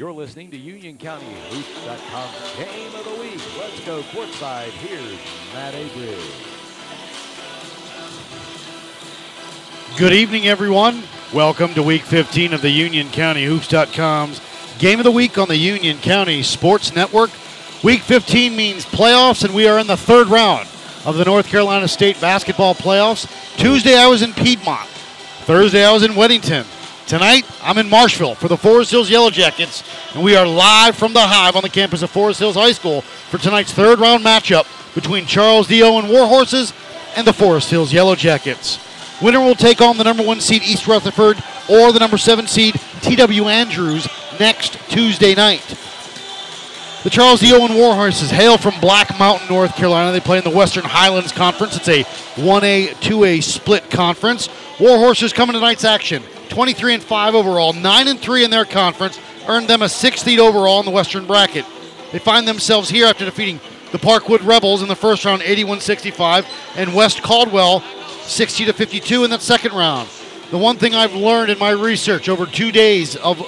You're listening to UnionCountyHoops.com Game of the Week. Let's go courtside. Here's Matt Abridge. Good evening, everyone. Welcome to Week 15 of the UnionCountyHoops.com's Game of the Week on the Union County Sports Network. Week 15 means playoffs, and we are in the third round of the North Carolina State basketball playoffs. Tuesday, I was in Piedmont. Thursday, I was in Weddington. Tonight, I'm in Marshville for the Forest Hills Yellow Jackets, and we are live from the Hive on the campus of Forest Hills High School for tonight's third round matchup between Charles D. Owen Warhorses and the Forest Hills Yellow Jackets. Winner will take on the number one seed East Rutherford or the number seven seed TW Andrews next Tuesday night. The Charles D. Owen Warhorses hail from Black Mountain, North Carolina. They play in the Western Highlands Conference. It's a 1A, 2A split conference. Warhorses coming tonight's action. 23 and 5 overall, 9 and 3 in their conference, earned them a 6th seed overall in the Western bracket. They find themselves here after defeating the Parkwood Rebels in the first round 81-65 and West Caldwell 60 to 52 in that second round. The one thing I've learned in my research over 2 days of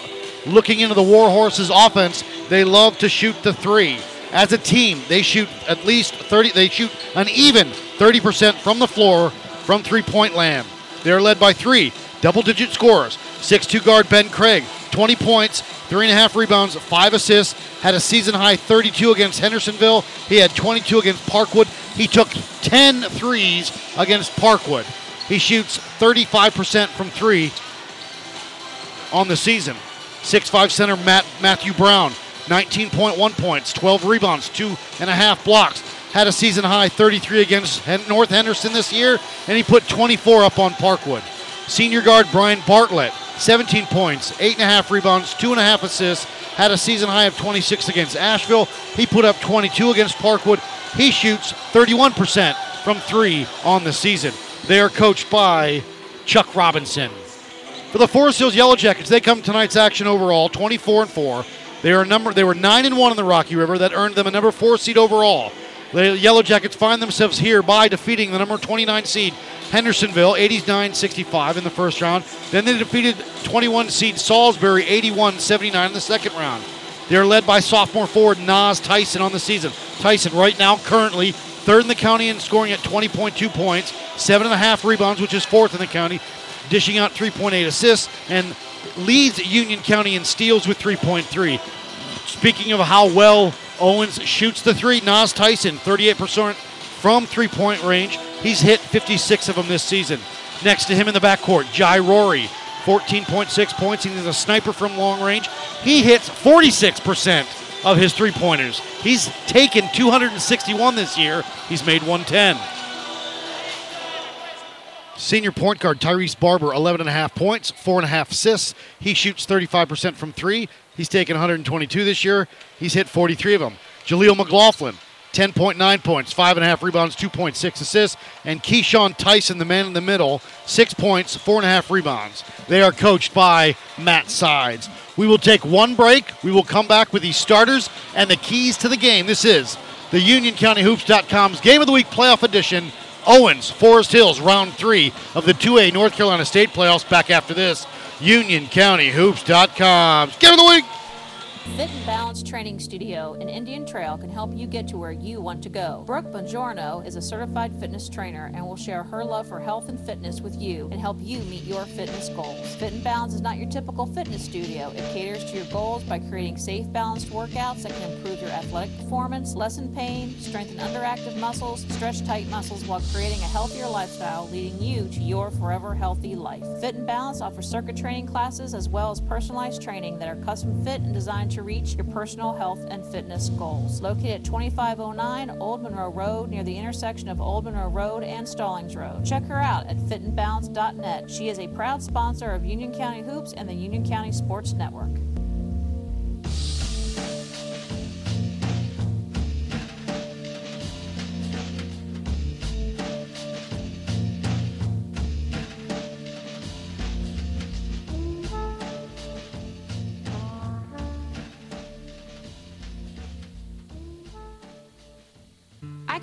looking into the Warhorses offense, they love to shoot the 3. As a team, they shoot at least 30 they shoot an even 30% from the floor from three-point land. They're led by 3 double-digit scorers. 6'2 guard Ben Craig, 20 points, three and a half rebounds, five assists, had a season high 32 against Hendersonville. He had 22 against Parkwood. He took 10 threes against Parkwood. He shoots 35% from three on the season. 6'5 center Matt Matthew Brown, 19.1 points, 12 rebounds, two and a half blocks. Had a season high 33 against North Henderson this year, and he put 24 up on Parkwood. Senior guard Brian Bartlett, 17 points, 8.5 rebounds, 2.5 assists, had a season high of 26 against Asheville. He put up 22 against Parkwood. He shoots 31% from three on the season. They are coached by Chuck Robinson. For the Forest Hills Yellow Jackets, they come tonight's action overall 24 and 4. They are number they were 9 and 1 in the Rocky River that earned them a number 4 seed overall. The Yellow Jackets find themselves here by defeating the number 29 seed Hendersonville 89-65 in the first round. Then they defeated 21 seed Salisbury 81-79 in the second round. They're led by sophomore forward Nas Tyson on the season. Tyson right now currently third in the county in scoring at 20.2 points, seven and a half rebounds, which is fourth in the county, dishing out 3.8 assists, and leads Union County in steals with 3.3. Speaking of how well Owens shoots the three, Nas Tyson 38% from three-point range. He's hit 56 of them this season. Next to him in the backcourt, Jai Rory, 14.6 points. He's a sniper from long range. He hits 46% of his three pointers. He's taken 261 this year. He's made 110. Senior point guard Tyrese Barber, 11.5 points, 4.5 assists. He shoots 35% from three. He's taken 122 this year. He's hit 43 of them. Jaleel McLaughlin, 10.9 points, 5.5 rebounds, 2.6 assists. And Keyshawn Tyson, the man in the middle, 6 points, 4.5 rebounds. They are coached by Matt Sides. We will take one break. We will come back with the starters and the keys to the game. This is the UnionCountyHoops.com's Game of the Week playoff edition. Owens, Forest Hills, round three of the 2A North Carolina State playoffs. Back after this, UnionCountyHoops.com's Game of the Week. Fit and Balance Training Studio in Indian Trail can help you get to where you want to go. Brooke Bongiorno is a certified fitness trainer and will share her love for health and fitness with you and help you meet your fitness goals. Fit and Balance is not your typical fitness studio. It caters to your goals by creating safe, balanced workouts that can improve your athletic performance, lessen pain, strengthen underactive muscles, stretch tight muscles while creating a healthier lifestyle, leading you to your forever healthy life. Fit and Balance offers circuit training classes as well as personalized training that are custom fit and designed to reach your personal health and fitness goals. Located at 2509 Old Monroe Road near the intersection of Old Monroe Road and Stallings Road. Check her out at fitandbalance.net. She is a proud sponsor of Union County Hoops and the Union County Sports Network.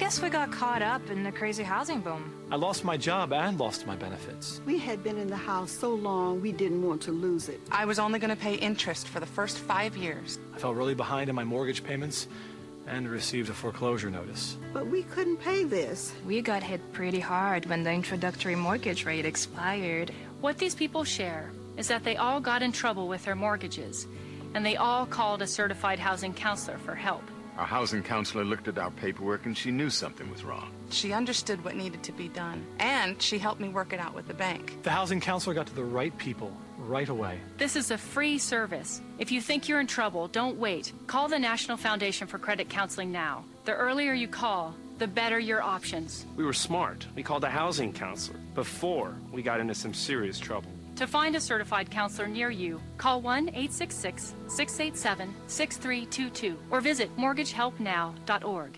Guess we got caught up in the crazy housing boom. I lost my job and lost my benefits. We had been in the house so long we didn't want to lose it. I was only going to pay interest for the first five years. I fell really behind in my mortgage payments and received a foreclosure notice. But we couldn't pay this. We got hit pretty hard when the introductory mortgage rate expired. What these people share is that they all got in trouble with their mortgages, and they all called a certified housing counselor for help. Our housing counselor looked at our paperwork and she knew something was wrong. She understood what needed to be done, and she helped me work it out with the bank. The housing counselor got to the right people right away. This is a free service. If you think you're in trouble, don't wait. Call the National Foundation for Credit Counseling now. The earlier you call, the better your options. We were smart. We called a housing counselor before we got into some serious trouble. To find a certified counselor near you, call 1 866 687 6322 or visit mortgagehelpnow.org.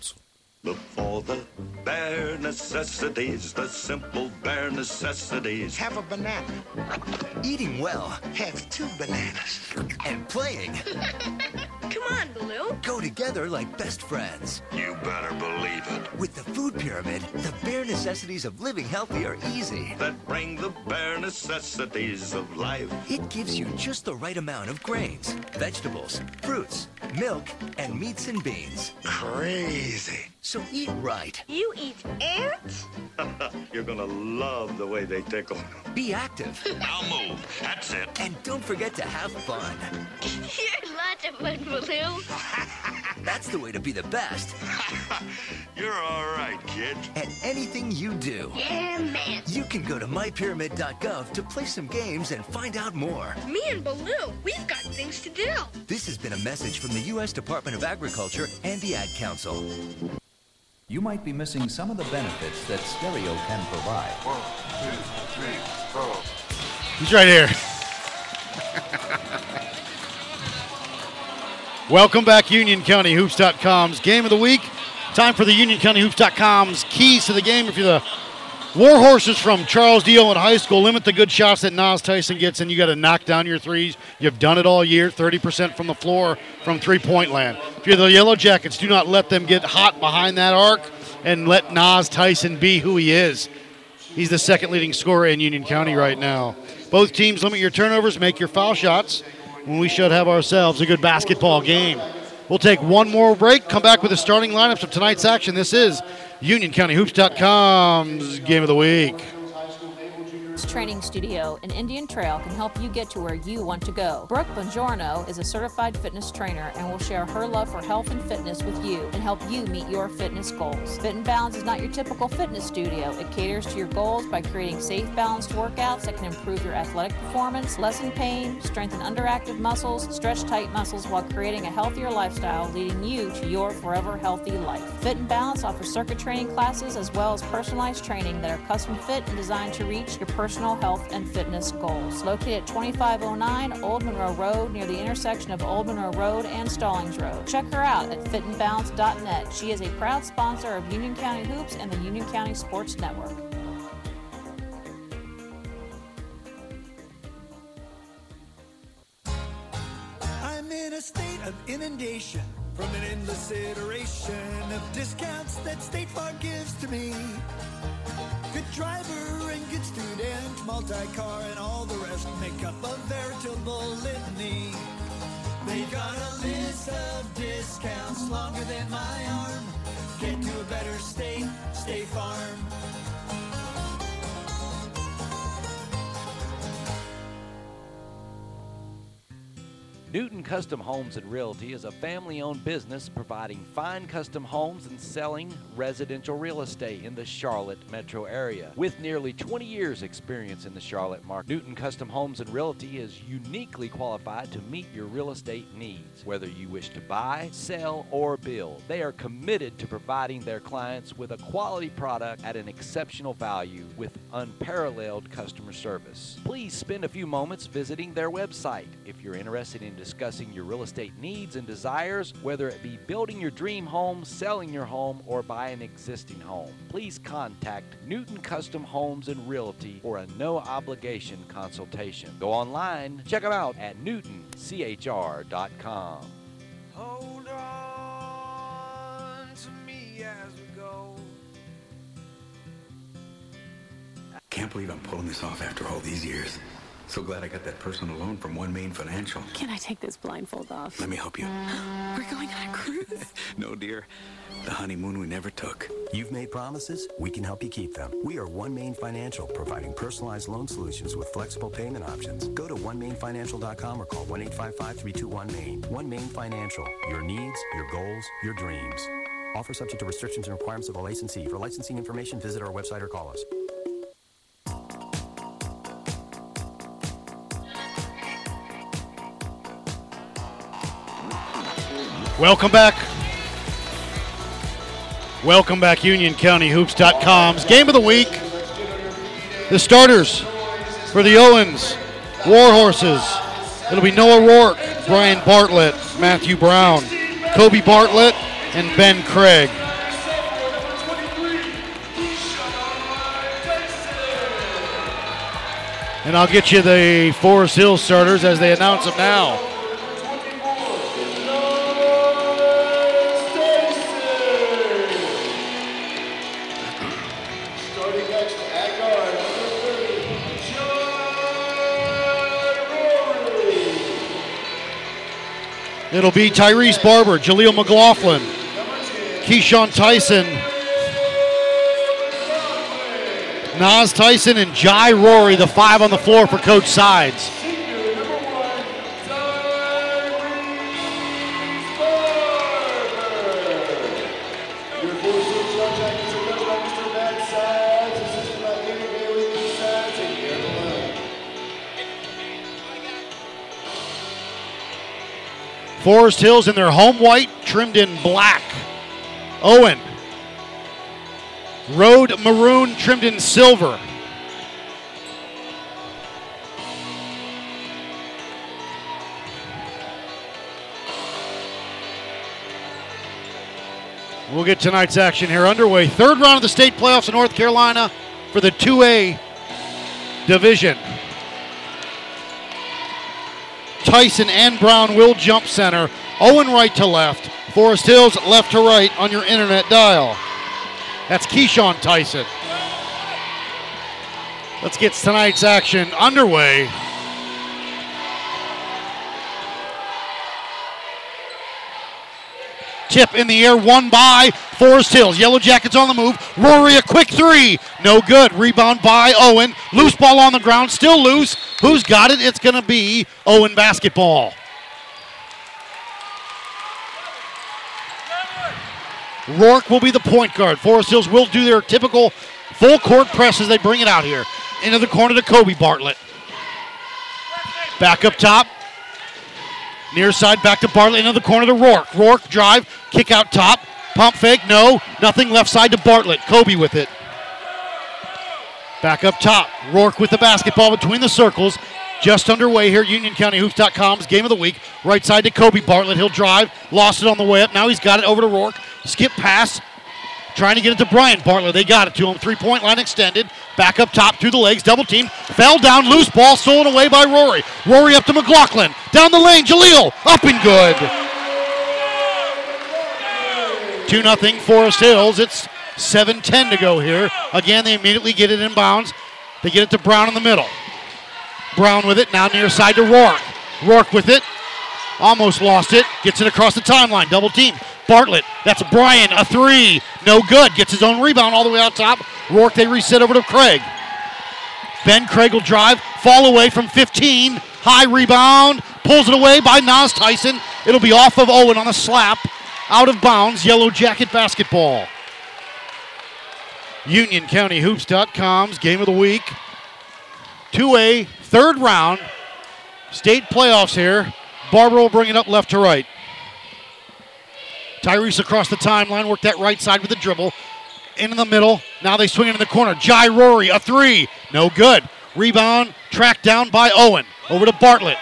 Look for the bare necessities, the simple bare necessities. Have a banana. Eating well. Have two bananas. And playing. Come on, Baloo. Go together like best friends. You better believe it. With the food pyramid, the bare necessities of living healthy are easy. That bring the bare necessities of life. It gives you just the right amount of grains, vegetables, fruits, milk, and meats and beans. Crazy. So eat right. You eat ants? You're gonna love the way they tickle. Be active. I'll move. That's it. And don't forget to have fun. You're lots of fun, Baloo. That's the way to be the best. You're all right, kid. At anything you do. Yeah, man. You can go to mypyramid.gov to play some games and find out more. Me and Baloo, we've got things to do. This has been a message from the U.S. Department of Agriculture and the Ad Council. You might be missing some of the benefits that stereo can provide. One, two, three, four. He's right here. Welcome back, UnionCountyHoops.com's game of the week. Time for the UnionCountyHoops.com's keys to the game. If you're the Warhorses from Charles D. Owen High School, limit the good shots that Nas Tyson gets, and you got to knock down your threes. You've done it all year, 30% from the floor from three point land. If you're the Yellow Jackets, do not let them get hot behind that arc and let Nas Tyson be who he is. He's the second leading scorer in Union County right now. Both teams limit your turnovers, make your foul shots, when we should have ourselves a good basketball game. We'll take one more break, come back with the starting lineups of tonight's action. This is UnionCountyHoops.com's Game of the Week. Training Studio in Indian Trail can help you get to where you want to go. Brooke Bongiorno is a certified fitness trainer and will share her love for health and fitness with you and help you meet your fitness goals. Fit and Balance is not your typical fitness studio. It caters to your goals by creating safe, balanced workouts that can improve your athletic performance, lessen pain, strengthen underactive muscles, stretch tight muscles while creating a healthier lifestyle leading you to your forever healthy life. Fit and Balance offers circuit training classes as well as personalized training that are custom fit and designed to reach your personal health and fitness goals. Located at 2509 Old Monroe Road near the intersection of Old Monroe Road and Stallings Road. Check her out at fitandbalance.net. She is a proud sponsor of Union County Hoops and the Union County Sports Network. I'm in a state of inundation from an endless iteration of discounts that State Farm gives to me. Good driver and good student, multi-car and all the rest make up a veritable litany. They got a list of discounts longer than my arm. Get to a better state, stay Farm. Newton Custom Homes and Realty is a family owned business providing fine custom homes and selling residential real estate in the Charlotte metro area. With nearly 20 years' experience in the Charlotte market, Newton Custom Homes and Realty is uniquely qualified to meet your real estate needs. Whether you wish to buy, sell, or build, they are committed to providing their clients with a quality product at an exceptional value with unparalleled customer service. Please spend a few moments visiting their website if you're interested in discussing your real estate needs and desires, whether it be building your dream home, selling your home, or buying an existing home. Please contact Newton Custom Homes and Realty for a no obligation consultation. Go online, check them out at newtonchr.com. Hold on to me as we go. Can't believe I'm pulling this off after all these years. So glad I got that personal loan from One Main Financial. Can I take this blindfold off? Let me help you. We're going on a cruise. No, dear. The honeymoon we never took. You've made promises, we can help you keep them. We are One Main Financial, providing personalized loan solutions with flexible payment options. Go to onemainfinancial.com or call 1 855 321 Main. One Main Financial, your needs, your goals, your dreams. Offer subject to restrictions and requirements of the licensee. For licensing information, visit our website or call us. Welcome back. Welcome back, UnionCountyHoops.com's game of the week. The starters for the Owens Warhorses. It'll be Noah Rourke, Brian Bartlett, Matthew Brown, Kobe Bartlett, and Ben Craig. And I'll get you the Forest Hill starters as they announce them now. It'll be Tyrese Barber, Jaleel McLaughlin, Keyshawn Tyson, Nas Tyson, and Jai Rory, the five on the floor for Coach Sides. Forest Hills in their home white, trimmed in black. Owen. Road maroon, trimmed in silver. We'll get tonight's action here underway. Third round of the state playoffs in North Carolina for the 2A division. Tyson and Brown will jump center. Owen right to left. Forest Hills left to right on your internet dial. That's Keyshawn Tyson. Let's get tonight's action underway. Tip in the air, one by Forest Hills. Yellow Jackets on the move. Rory, a quick three. No good. Rebound by Owen. Loose ball on the ground, still loose. Who's got it? It's going to be Owen basketball. Rourke will be the point guard. Forest Hills will do their typical full court press as they bring it out here. Into the corner to Kobe Bartlett. Back up top. Near side back to Bartlett into the corner to Rourke. Rourke drive, kick out top, pump fake, no, nothing left side to Bartlett. Kobe with it. Back up top. Rourke with the basketball between the circles. Just underway here, UnionCountyHoops.com's game of the week. Right side to Kobe Bartlett. He'll drive, lost it on the way up. Now he's got it over to Rourke. Skip pass, trying to get it to Brian Bartlett. They got it to him. Three point line extended. Back up top to the legs. Double team. Fell down. Loose ball stolen away by Rory. Rory up to McLaughlin. Down the lane. Jaleel up and good. 2 0 Forest Hills. It's 7 10 to go here. Again, they immediately get it in bounds. They get it to Brown in the middle. Brown with it. Now near side to Rourke. Rourke with it. Almost lost it. Gets it across the timeline. Double team. Bartlett. That's Brian. A three. No good. Gets his own rebound all the way out top. Rourke, they reset over to Craig. Ben Craig will drive. Fall away from 15. High rebound. Pulls it away by Nas Tyson. It'll be off of Owen on the slap. Out of bounds. Yellow Jacket basketball. UnionCountyHoops.com's game of the week. 2A, third round. State playoffs here. Barber will bring it up left to right. Tyrese across the timeline, worked that right side with the dribble. In the middle. Now they swing it in the corner. Jai Rory, a three. No good. Rebound, tracked down by Owen. Over to Bartlett.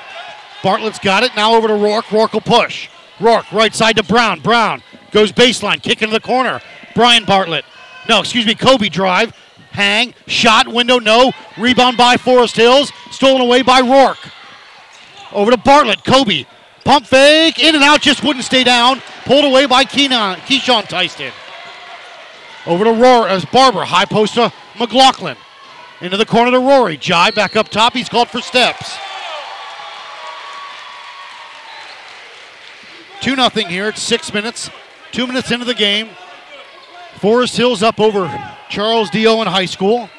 Bartlett's got it. Now over to Rourke. Rourke will push. Rourke, right side to Brown. Brown goes baseline, kick into the corner. Brian Bartlett. No, excuse me, Kobe drive. Hang, shot, window, no. Rebound by Forest Hills. Stolen away by Rourke. Over to Bartlett. Kobe. Pump fake. In and out. Just wouldn't stay down. Pulled away by Keenan, Keyshawn Tyson. Over to Rory as Barber. High post to McLaughlin. Into the corner to Rory. Jai back up top. He's called for steps. 2 0 here. It's six minutes. Two minutes into the game. Forest Hills up over Charles D. Owen High School.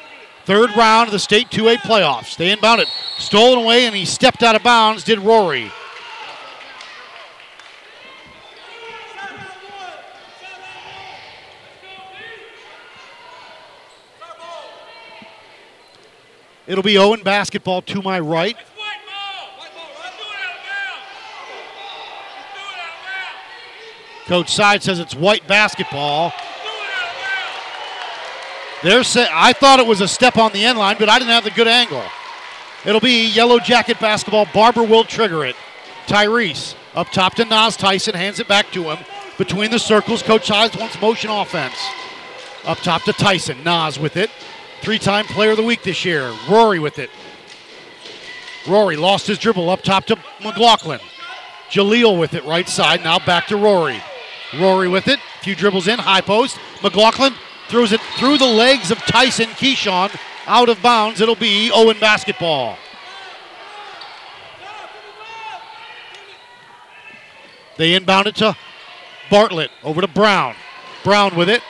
Third round of the state 2A playoffs. They inbound it. Stolen away, and he stepped out of bounds, did Rory. It'll be Owen basketball to my right. Coach Side says it's white basketball. They're say- I thought it was a step on the end line, but I didn't have the good angle. It'll be yellow jacket basketball. Barber will trigger it. Tyrese up top to Nas Tyson, hands it back to him. Between the circles, Coach Sides wants motion offense. Up top to Tyson. Nas with it. Three time player of the week this year. Rory with it. Rory lost his dribble up top to McLaughlin. Jaleel with it right side. Now back to Rory. Rory with it. A Few dribbles in. High post. McLaughlin throws it through the legs of Tyson Keyshawn. Out of bounds. It'll be Owen basketball. They inbound it to Bartlett. Over to Brown. Brown with it.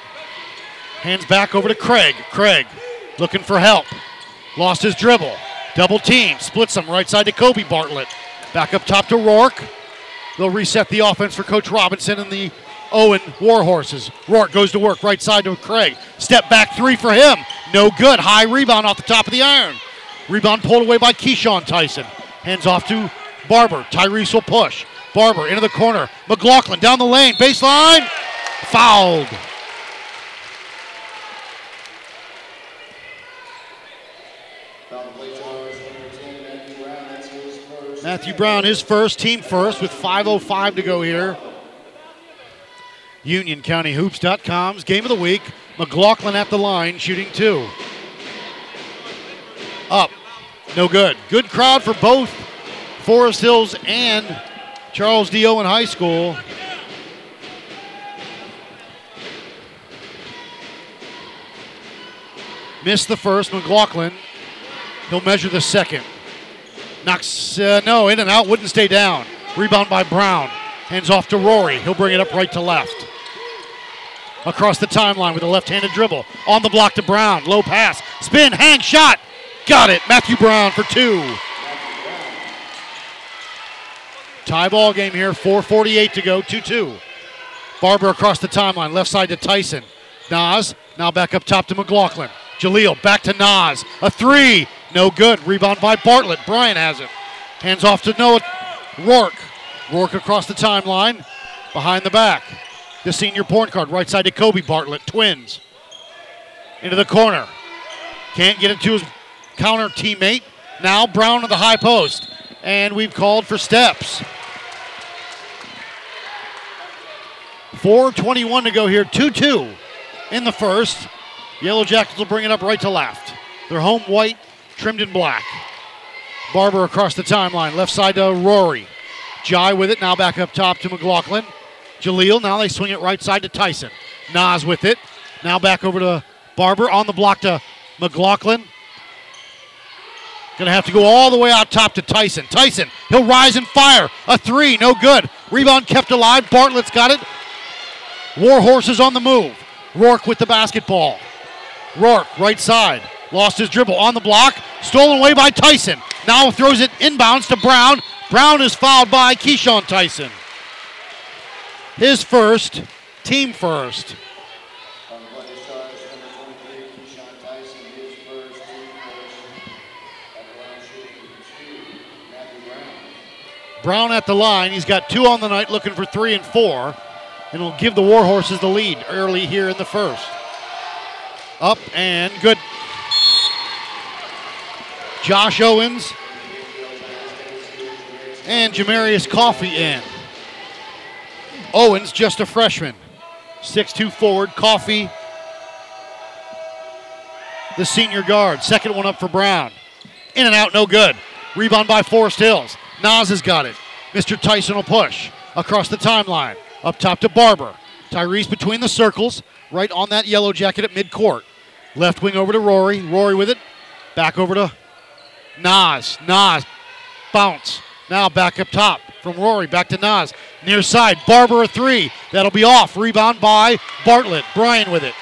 Hands back over to Craig. Craig looking for help. Lost his dribble. Double team. Splits them right side to Kobe Bartlett. Back up top to Rourke. They'll reset the offense for Coach Robinson and the Owen Warhorses. Rourke goes to work right side to Craig. Step back three for him. No good. High rebound off the top of the iron. Rebound pulled away by Keyshawn Tyson. Hands off to Barber. Tyrese will push. Barber into the corner. McLaughlin down the lane. Baseline. Fouled. Matthew Brown, his first, team first, with 5.05 to go here. UnionCountyHoops.com's game of the week. McLaughlin at the line, shooting two. Up. No good. Good crowd for both Forest Hills and Charles D. Owen High School. Missed the first. McLaughlin. He'll measure the second. Knocks, uh, no, in and out, wouldn't stay down. Rebound by Brown. Hands off to Rory. He'll bring it up right to left. Across the timeline with a left handed dribble. On the block to Brown. Low pass. Spin, hang, shot. Got it. Matthew Brown for two. Tie ball game here. 4.48 to go. 2 2. Barber across the timeline. Left side to Tyson. Nas. Now back up top to McLaughlin. Jaleel back to Nas. A three. No good. Rebound by Bartlett. Brian has it. Hands off to Noah Rourke. Rourke across the timeline. Behind the back. The senior point guard. Right side to Kobe Bartlett. Twins. Into the corner. Can't get it to his counter teammate. Now Brown to the high post. And we've called for steps. 4.21 to go here. 2 2 in the first. Yellow Jackets will bring it up right to left. They're home white, trimmed in black. Barber across the timeline, left side to Rory. Jai with it, now back up top to McLaughlin. Jaleel, now they swing it right side to Tyson. Nas with it, now back over to Barber on the block to McLaughlin. Gonna have to go all the way out top to Tyson. Tyson, he'll rise and fire. A three, no good. Rebound kept alive. Bartlett's got it. Warhorses on the move. Rourke with the basketball. Rourke, right side. Lost his dribble on the block. Stolen away by Tyson. Now throws it inbounds to Brown. Brown is fouled by Keyshawn Tyson. His first, team first. On the play starts number 23, Keyshawn Tyson, his first team first. At the line shooting two, Matthew Brown. Brown at the line. He's got two on the night, looking for three and four, and will give the Warhorses the lead early here in the first. Up and good. Josh Owens and Jamarius Coffee in. Owens just a freshman. 6'2 forward. Coffee, the senior guard. Second one up for Brown. In and out, no good. Rebound by Forest Hills. Nas has got it. Mr. Tyson will push across the timeline. Up top to Barber. Tyrese between the circles, right on that yellow jacket at midcourt. Left wing over to Rory. Rory with it. Back over to Nas. Nas. Bounce. Now back up top from Rory. Back to Nas. Near side. Barber a three. That'll be off. Rebound by Bartlett. Brian with it.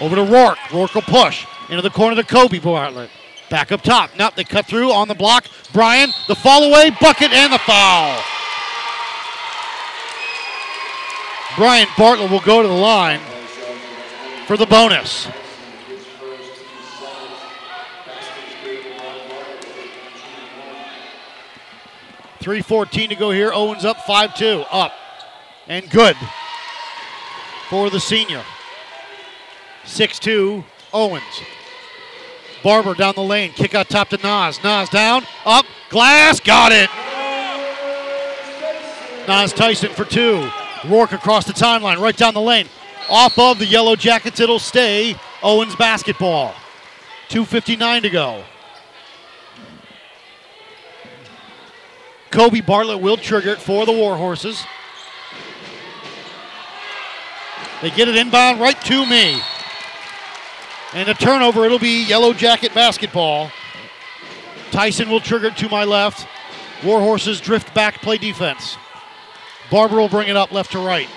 Over to Rourke. Rourke will push. Into the corner to Kobe Bartlett. Back up top. Nope, they cut through on the block. Brian, the fall away, bucket, and the foul. Brian Bartlett will go to the line for the bonus. 3.14 to go here. Owens up 5 2. Up. And good for the senior. 6 2, Owens. Barber down the lane. Kick out top to Nas. Nas down. Up. Glass. Got it. Nas Tyson for two. Rourke across the timeline. Right down the lane. Off of the Yellow Jackets. It'll stay Owens basketball. 2.59 to go. Kobe Bartlett will trigger it for the Warhorses. They get it inbound right to me. And a turnover, it'll be Yellow Jacket basketball. Tyson will trigger it to my left. Warhorses drift back, play defense. Barber will bring it up left to right.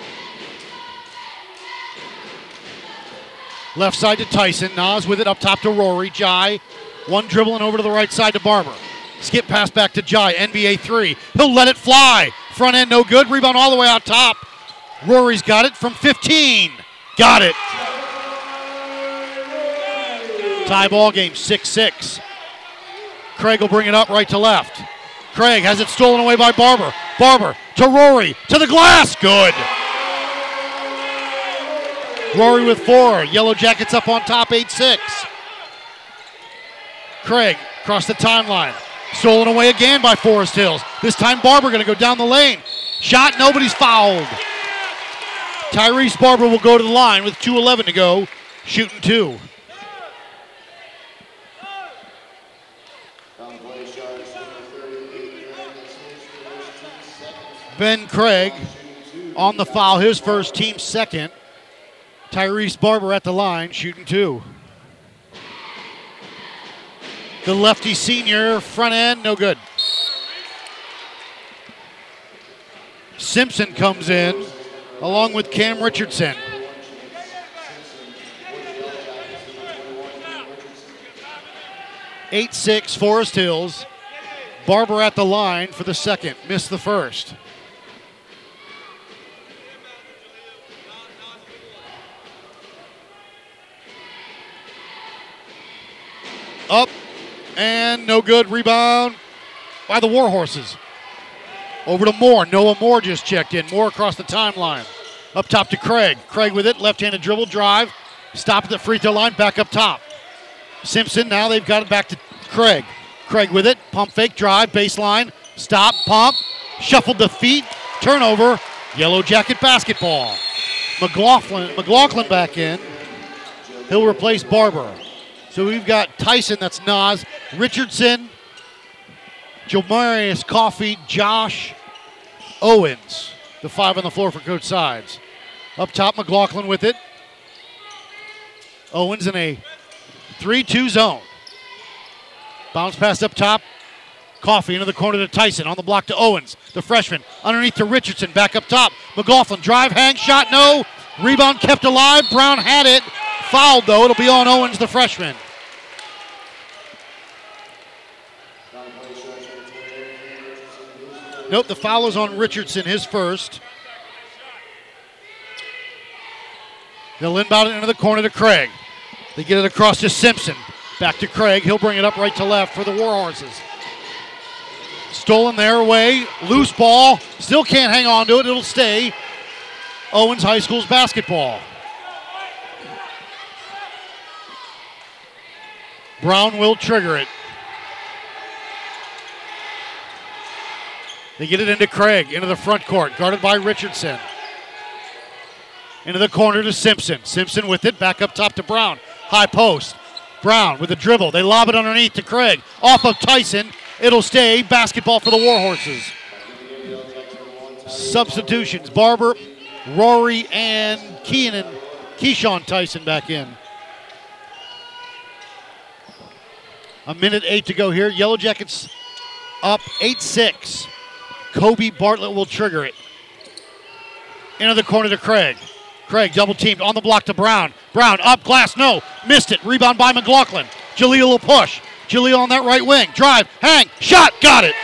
Left side to Tyson. Nas with it up top to Rory. Jai. One dribbling over to the right side to Barber. Skip pass back to Jai. NBA three. He'll let it fly. Front end no good. Rebound all the way out top. Rory's got it from 15. Got it. Tie ball game 6 6. Craig will bring it up right to left. Craig has it stolen away by Barber. Barber to Rory to the glass. Good. Rory with four. Yellow Jackets up on top 8 6. Craig across the timeline. Stolen away again by Forest Hills. This time Barber going to go down the lane. Shot, nobody's fouled. Tyrese Barber will go to the line with 2.11 to go, shooting two. On the play starts number 38, Craig, that's his first team second. Ben Craig on the foul, his first team second. Tyrese Barber at the line, shooting two. The lefty senior, front end, no good. Simpson comes in along with Cam Richardson. Eight six Forest Hills. Barber at the line for the second. Missed the first. Up no good. Rebound by the Warhorses. Over to Moore. Noah Moore just checked in. Moore across the timeline. Up top to Craig. Craig with it. Left handed dribble drive. Stop at the free throw line. Back up top. Simpson. Now they've got it back to Craig. Craig with it. Pump fake drive. Baseline. Stop. Pump. Shuffled the feet. Turnover. Yellow jacket basketball. McLaughlin, McLaughlin back in. He'll replace Barber. So we've got Tyson, that's Nas, Richardson, Jomarius Coffee, Josh Owens. The five on the floor for Coach Sides. Up top, McLaughlin with it. Owens in a 3 2 zone. Bounce pass up top. Coffee into the corner to Tyson. On the block to Owens, the freshman. Underneath to Richardson. Back up top. McLaughlin drive, hang, shot, no. Rebound kept alive. Brown had it. Fouled though. It'll be on Owens, the freshman. On the play starts number 28, Craig Richardson, his Nope, the foul is on Richardson, his first. They'll inbound it into the corner to Craig. They get it across to Simpson. Back to Craig. He'll bring it up right to left for the Warhorses. Stolen their way. Loose ball. Still can't hang on to it. It'll stay. Owens High School's basketball. Brown will trigger it. They get it into Craig, into the front court, guarded by Richardson. Into the corner to Simpson. Simpson with it, back up top to Brown. High post. Brown with a dribble. They lob it underneath to Craig. Off of Tyson. It'll stay. Basketball for the Warhorses. Substitutions. Barber, Rory, and Keenan. Keyshawn Tyson back in. A minute eight to go here. Yellow Jackets up 8 6. Kobe Bartlett will trigger it. Into the corner to Craig. Craig double teamed on the block to Brown. Brown up glass, no. Missed it. Rebound by McLaughlin. Jaleel will push. Jaleel on that right wing. Drive, hang, shot, got it.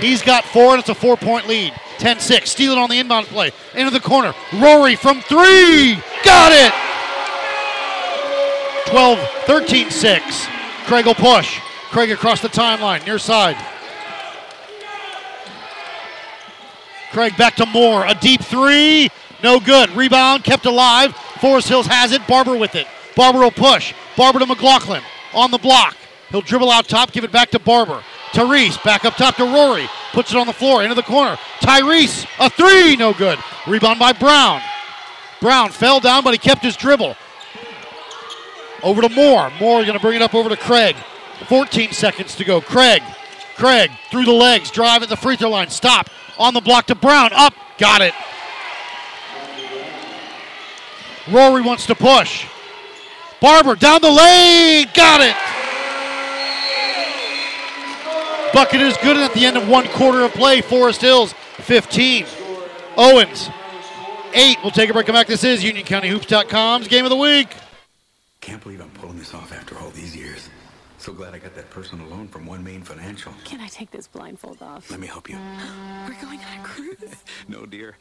He's got four, and it's a four point lead. 10 6. Steal on the inbound play. Into the corner. Rory from three. Got it. 12 13 6. Craig will push. Craig across the timeline, near side. Craig back to Moore. A deep three. No good. Rebound kept alive. Forest Hills has it. Barber with it. Barber will push. Barber to McLaughlin on the block. He'll dribble out top, give it back to Barber. Tyrese back up top to Rory. Puts it on the floor into the corner. Tyrese, a three, no good. Rebound by Brown. Brown fell down, but he kept his dribble. Over to Moore. Moore going to bring it up over to Craig. 14 seconds to go. Craig. Craig through the legs. Drive at the free throw line. Stop. On the block to Brown. Up. Got it. Rory wants to push. Barber down the lane. Got it. Bucket is good at the end of one quarter of play. Forest Hills 15. Owens 8. We'll take a break. Come back. This is UnionCountyHoops.com's game of the week. Can't believe I'm pulling this off after all these years. So glad I got that personal loan from One Main Financial. Can I take this blindfold off? Let me help you. We're going on a cruise. No, dear.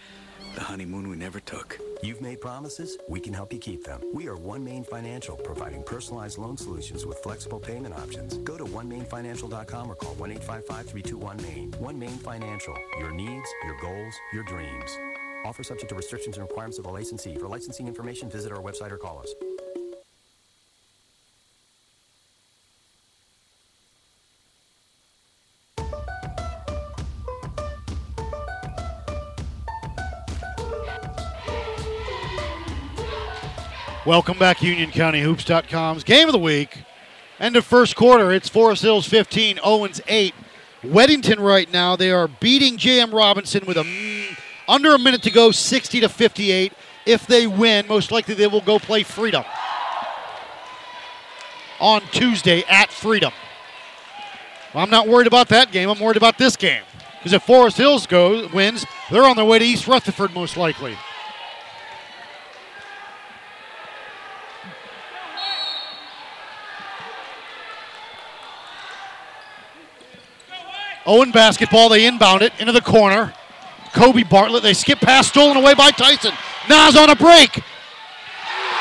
The honeymoon we never took. You've made promises, we can help you keep them. We are One Main Financial, providing personalized loan solutions with flexible payment options. Go to onemainfinancial.com or call 1 855 321 Main. One Main Financial, your needs, your goals, your dreams. Offer subject to restrictions and requirements of the licensee. For licensing information, visit our website or call us. Welcome back, UnionCountyHoops.com's game of the week. End of first quarter. It's Forest Hills 15, Owens 8. Weddington right now, they are beating J.M. Robinson with a under a minute to go, 60 to 58. If they win, most likely they will go play Freedom on Tuesday at Freedom. I'm not worried about that game. I'm worried about this game because if Forest Hills goes wins, they're on their way to East Rutherford most likely. Owen basketball, they inbound it into the corner. Kobe Bartlett, they skip past, stolen away by Tyson. Nas on a break.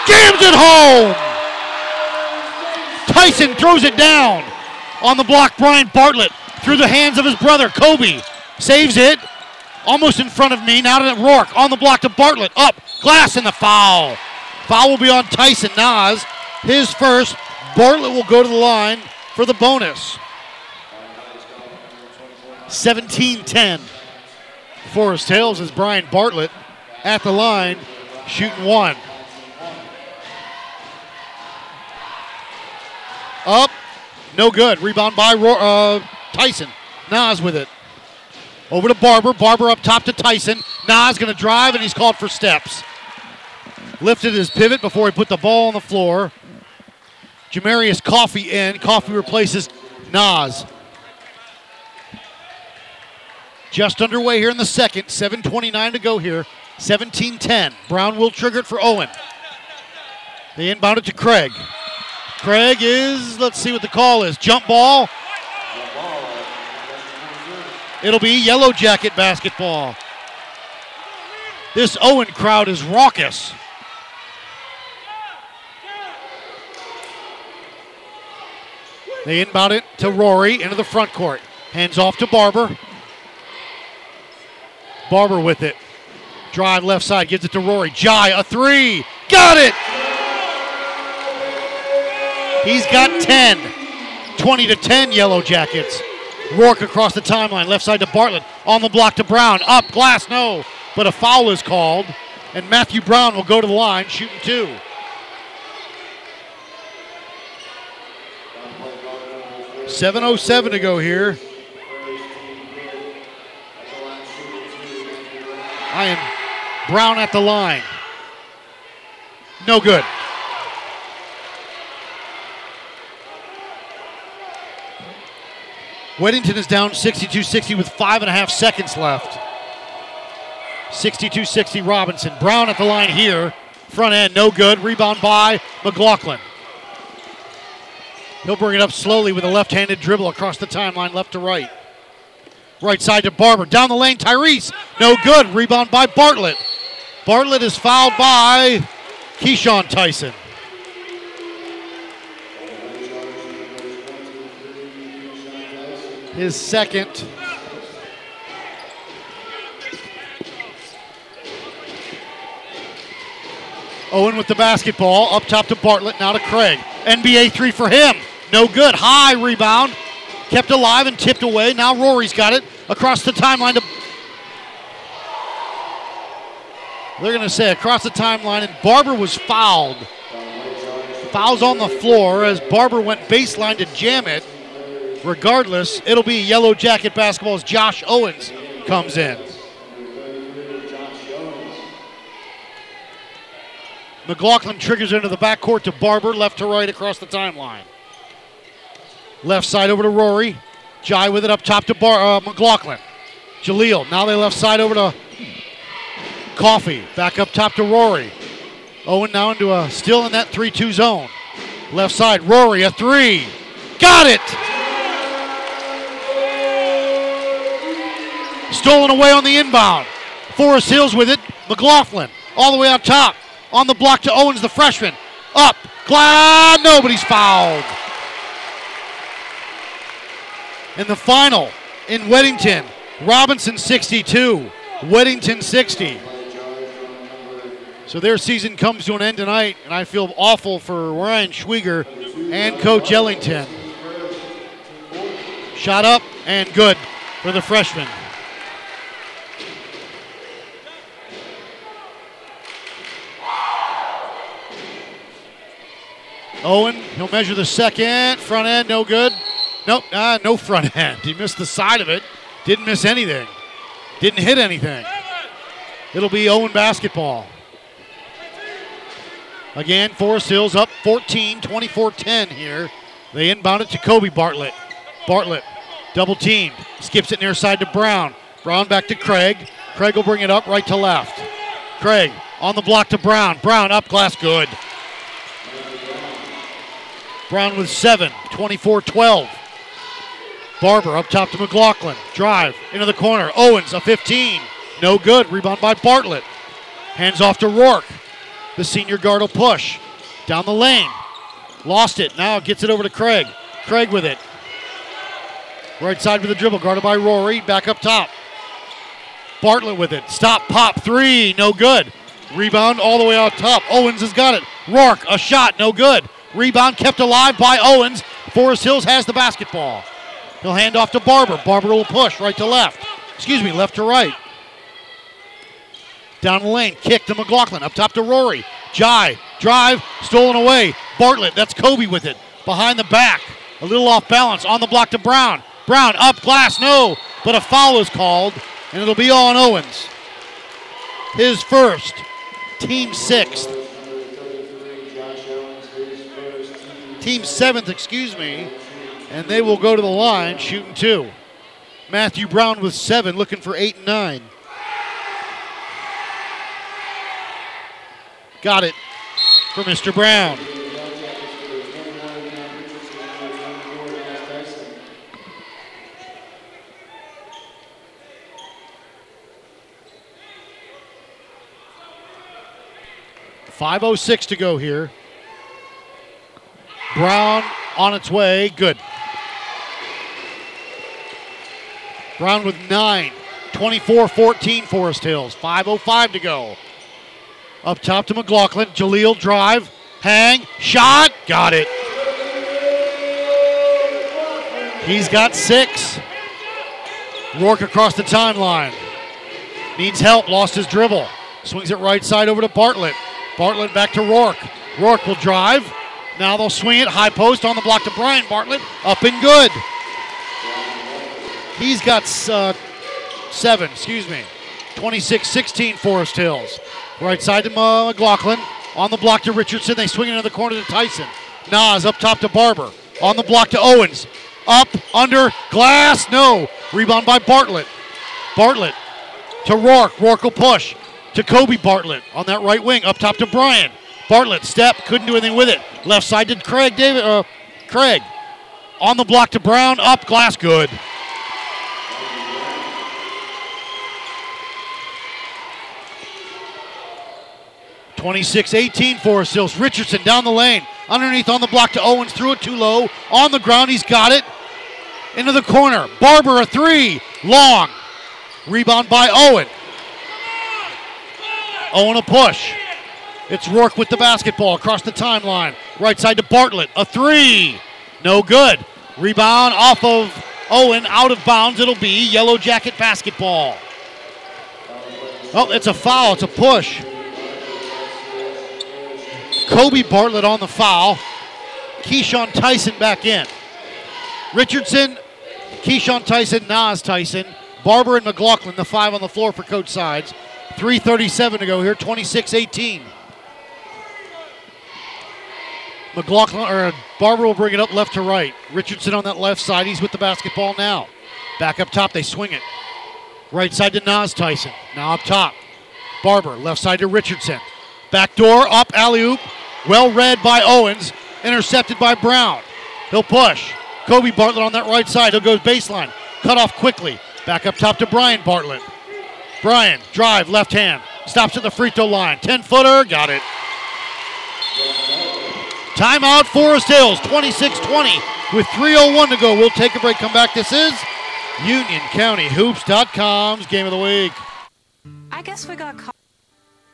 Jams it home. Tyson throws it down. On the block, Brian Bartlett through the hands of his brother, Kobe. Saves it. Almost in front of me. Now to Rourke. On the block to Bartlett. Up. Glass in the foul. Foul will be on Tyson Nas. His first. Bartlett will go to the line for the bonus. 17 10. Forest Hills is Brian Bartlett at the line, shooting one. Up, no good. Rebound by uh, Tyson. Nas with it. Over to Barber. Barber up top to Tyson. Nas going to drive, and he's called for steps. Lifted his pivot before he put the ball on the floor. Jamarius Coffee in. Coffee replaces Nas. Just underway here in the second. 7.29 to go here. 17 10. Brown will trigger it for Owen. They inbound it to Craig. Craig is, let's see what the call is. Jump ball. It'll be Yellow Jacket basketball. This Owen crowd is raucous. They inbound it to Rory into the front court. Hands off to Barber. Barber with it. Drive left side, gives it to Rory. Jai, a three. Got it! He's got 10. 20 to 10 Yellow Jackets. Rourke across the timeline, left side to Bartlett. On the block to Brown. Up, glass, no. But a foul is called. And Matthew Brown will go to the line, shooting two. Seven oh seven to go here. I am Brown at the line. No good. Weddington is down 62 60 with five and a half seconds left. 62 60 Robinson. Brown at the line here. Front end, no good. Rebound by McLaughlin. He'll bring it up slowly with a left handed dribble across the timeline, left to right. Right side to Barber. Down the lane, Tyrese. No good. Rebound by Bartlett. Bartlett is fouled by Keyshawn Tyson. His second. Owen with the basketball. Up top to Bartlett. Now to Craig. NBA three for him. No good. High rebound. Kept alive and tipped away. Now Rory's got it across the timeline to. They're going to say across the timeline, and Barber was fouled. Fouls on the floor as Barber went baseline to jam it. Regardless, it'll be yellow jacket basketball as Josh Owens comes in. McLaughlin triggers into the backcourt to Barber, left to right across the timeline. Left side over to Rory. Jai with it up top to Bar- uh, McLaughlin. Jaleel. Now they left side over to Coffee. Back up top to Rory. Owen now into a still in that 3 2 zone. Left side, Rory, a three. Got it! Stolen away on the inbound. Forest Hills with it. McLaughlin all the way up top. On the block to Owens, the freshman. Up. Glad nobody's fouled. In the final in Weddington, Robinson 62, Weddington 60. So their season comes to an end tonight, and I feel awful for Ryan Schwieger and Coach Ellington. Shot up and good for the freshman. Owen, he'll measure the second. Front end, no good. Nope, ah, no front end. He missed the side of it. Didn't miss anything. Didn't hit anything. It'll be Owen basketball. Again, Forest Hills up 14, 24 10 here. They inbound it to Kobe Bartlett. Bartlett, double teamed, skips it near side to Brown. Brown back to Craig. Craig will bring it up right to left. Craig on the block to Brown. Brown up glass, good. Brown with seven, 24 12. Barber up top to McLaughlin. Drive into the corner. Owens, a 15. No good. Rebound by Bartlett. Hands off to Rourke. The senior guard will push. Down the lane. Lost it. Now gets it over to Craig. Craig with it. Right side with the dribble. Guarded by Rory. Back up top. Bartlett with it. Stop, pop, three. No good. Rebound all the way out top. Owens has got it. Rourke, a shot. No good. Rebound kept alive by Owens. Forest Hills has the basketball. He'll hand off to Barber. Barber will push right to left. Excuse me, left to right. Down the lane, kick to McLaughlin. Up top to Rory. Jai, drive, stolen away. Bartlett, that's Kobe with it. Behind the back. A little off balance. On the block to Brown. Brown up glass, no. But a foul is called, and it'll be on Owens. His first, team sixth. Team seventh, excuse me. And they will go to the line, shooting two. Matthew Brown with seven, looking for eight and nine. Got it for Mr. Brown. Five oh six to go here. Brown on its way. Good. Brown with nine. 24 14 Forest Hills. 5.05 to go. Up top to McLaughlin. Jaleel drive. Hang. Shot. Got it. He's got six. Rourke across the timeline. Needs help. Lost his dribble. Swings it right side over to Bartlett. Bartlett back to Rourke. Rourke will drive. Now they'll swing it. High post on the block to Brian Bartlett. Up and good. He's got uh, seven, excuse me. 26 16 Forest Hills. Right side to McLaughlin. On the block to Richardson. They swing it into the corner to Tyson. Nas up top to Barber. On the block to Owens. Up, under, glass, no. Rebound by Bartlett. Bartlett to Rourke. Rourke will push to Kobe Bartlett on that right wing. Up top to Brian. Bartlett step, couldn't do anything with it. Left side to Craig David. Uh, Craig on the block to Brown. Up, glass, good. Twenty-six, 18 Forest Hills. Richardson down the lane. Underneath on the block to Owens. Threw it too low. On the ground, he's got it. Into the corner. Barber a three. Long. Rebound by Owen. Owen a push. It's Rourke with the basketball across the timeline. Right side to Bartlett. A three. No good. Rebound off of Owen. Out of bounds. It'll be Yellow Jacket basketball. Oh, it's a foul. It's a push. Kobe Bartlett on the foul. Keyshawn Tyson back in. Richardson, Keyshawn Tyson, Nas Tyson, Barber and McLaughlin, the five on the floor for coach sides. 3.37 to go here, 26 18. McLaughlin or uh, Barber will bring it up left to right. Richardson on that left side. He's with the basketball now. Back up top, they swing it. Right side to Nas Tyson. Now up top. Barber, left side to Richardson. Back door, up, alley oop. Well read by Owens. Intercepted by Brown. He'll push. Kobe Bartlett on that right side. He'll go baseline. Cut off quickly. Back up top to Brian Bartlett. Brian, drive, left hand. Stops at the free throw line. 10 footer, got it. Timeout, Forest Hills, 26 20 with 3.01 to go. We'll take a break, come back. This is UnionCountyHoops.com's game of the week. I guess we got caught.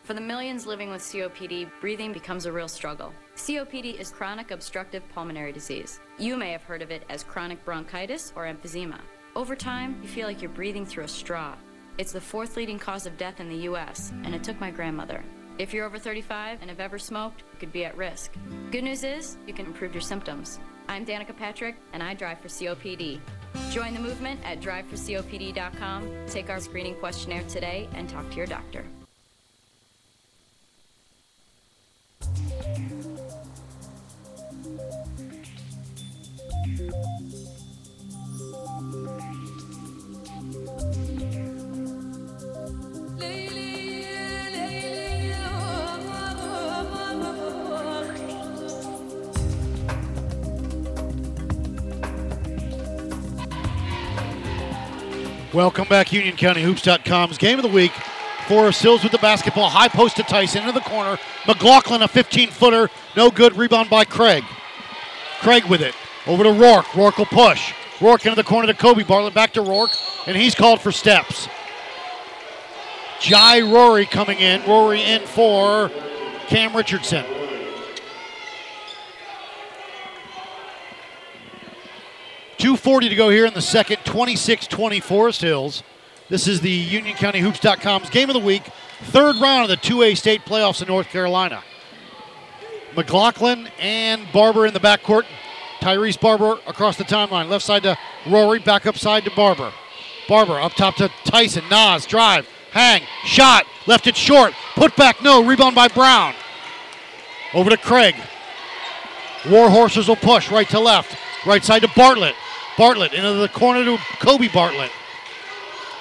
For the millions living with COPD, breathing becomes a real struggle. COPD is chronic obstructive pulmonary disease. You may have heard of it as chronic bronchitis or emphysema. Over time, you feel like you're breathing through a straw. It's the fourth leading cause of death in the U.S., and it took my grandmother. If you're over 35 and have ever smoked, you could be at risk. Good news is, you can improve your symptoms. I'm Danica Patrick, and I drive for COPD. Join the movement at driveforcopd.com, take our screening questionnaire today, and talk to your doctor. Welcome back, UnionCountyHoops.com's game of the week. Forest Hills with the basketball, high post to Tyson into the corner. McLaughlin a 15-footer, no good. Rebound by Craig. Craig with it over to Rourke. Rourke will push. Rourke into the corner to Kobe Bartlett, back to Rourke, and he's called for steps. Jai Rory coming in. Rory in for Cam Richardson. Forty to go here in the second. 26-20 Forest Hills. This is the UnionCountyHoops.com's game of the week. Third round of the 2A state playoffs in North Carolina. McLaughlin and Barber in the backcourt. Tyrese Barber across the timeline. Left side to Rory, back up side to Barber. Barber up top to Tyson. Nas, drive, hang, shot, left it short. Put back, no. Rebound by Brown. Over to Craig. Warhorses will push right to left. Right side to Bartlett. Bartlett into the corner to Kobe Bartlett.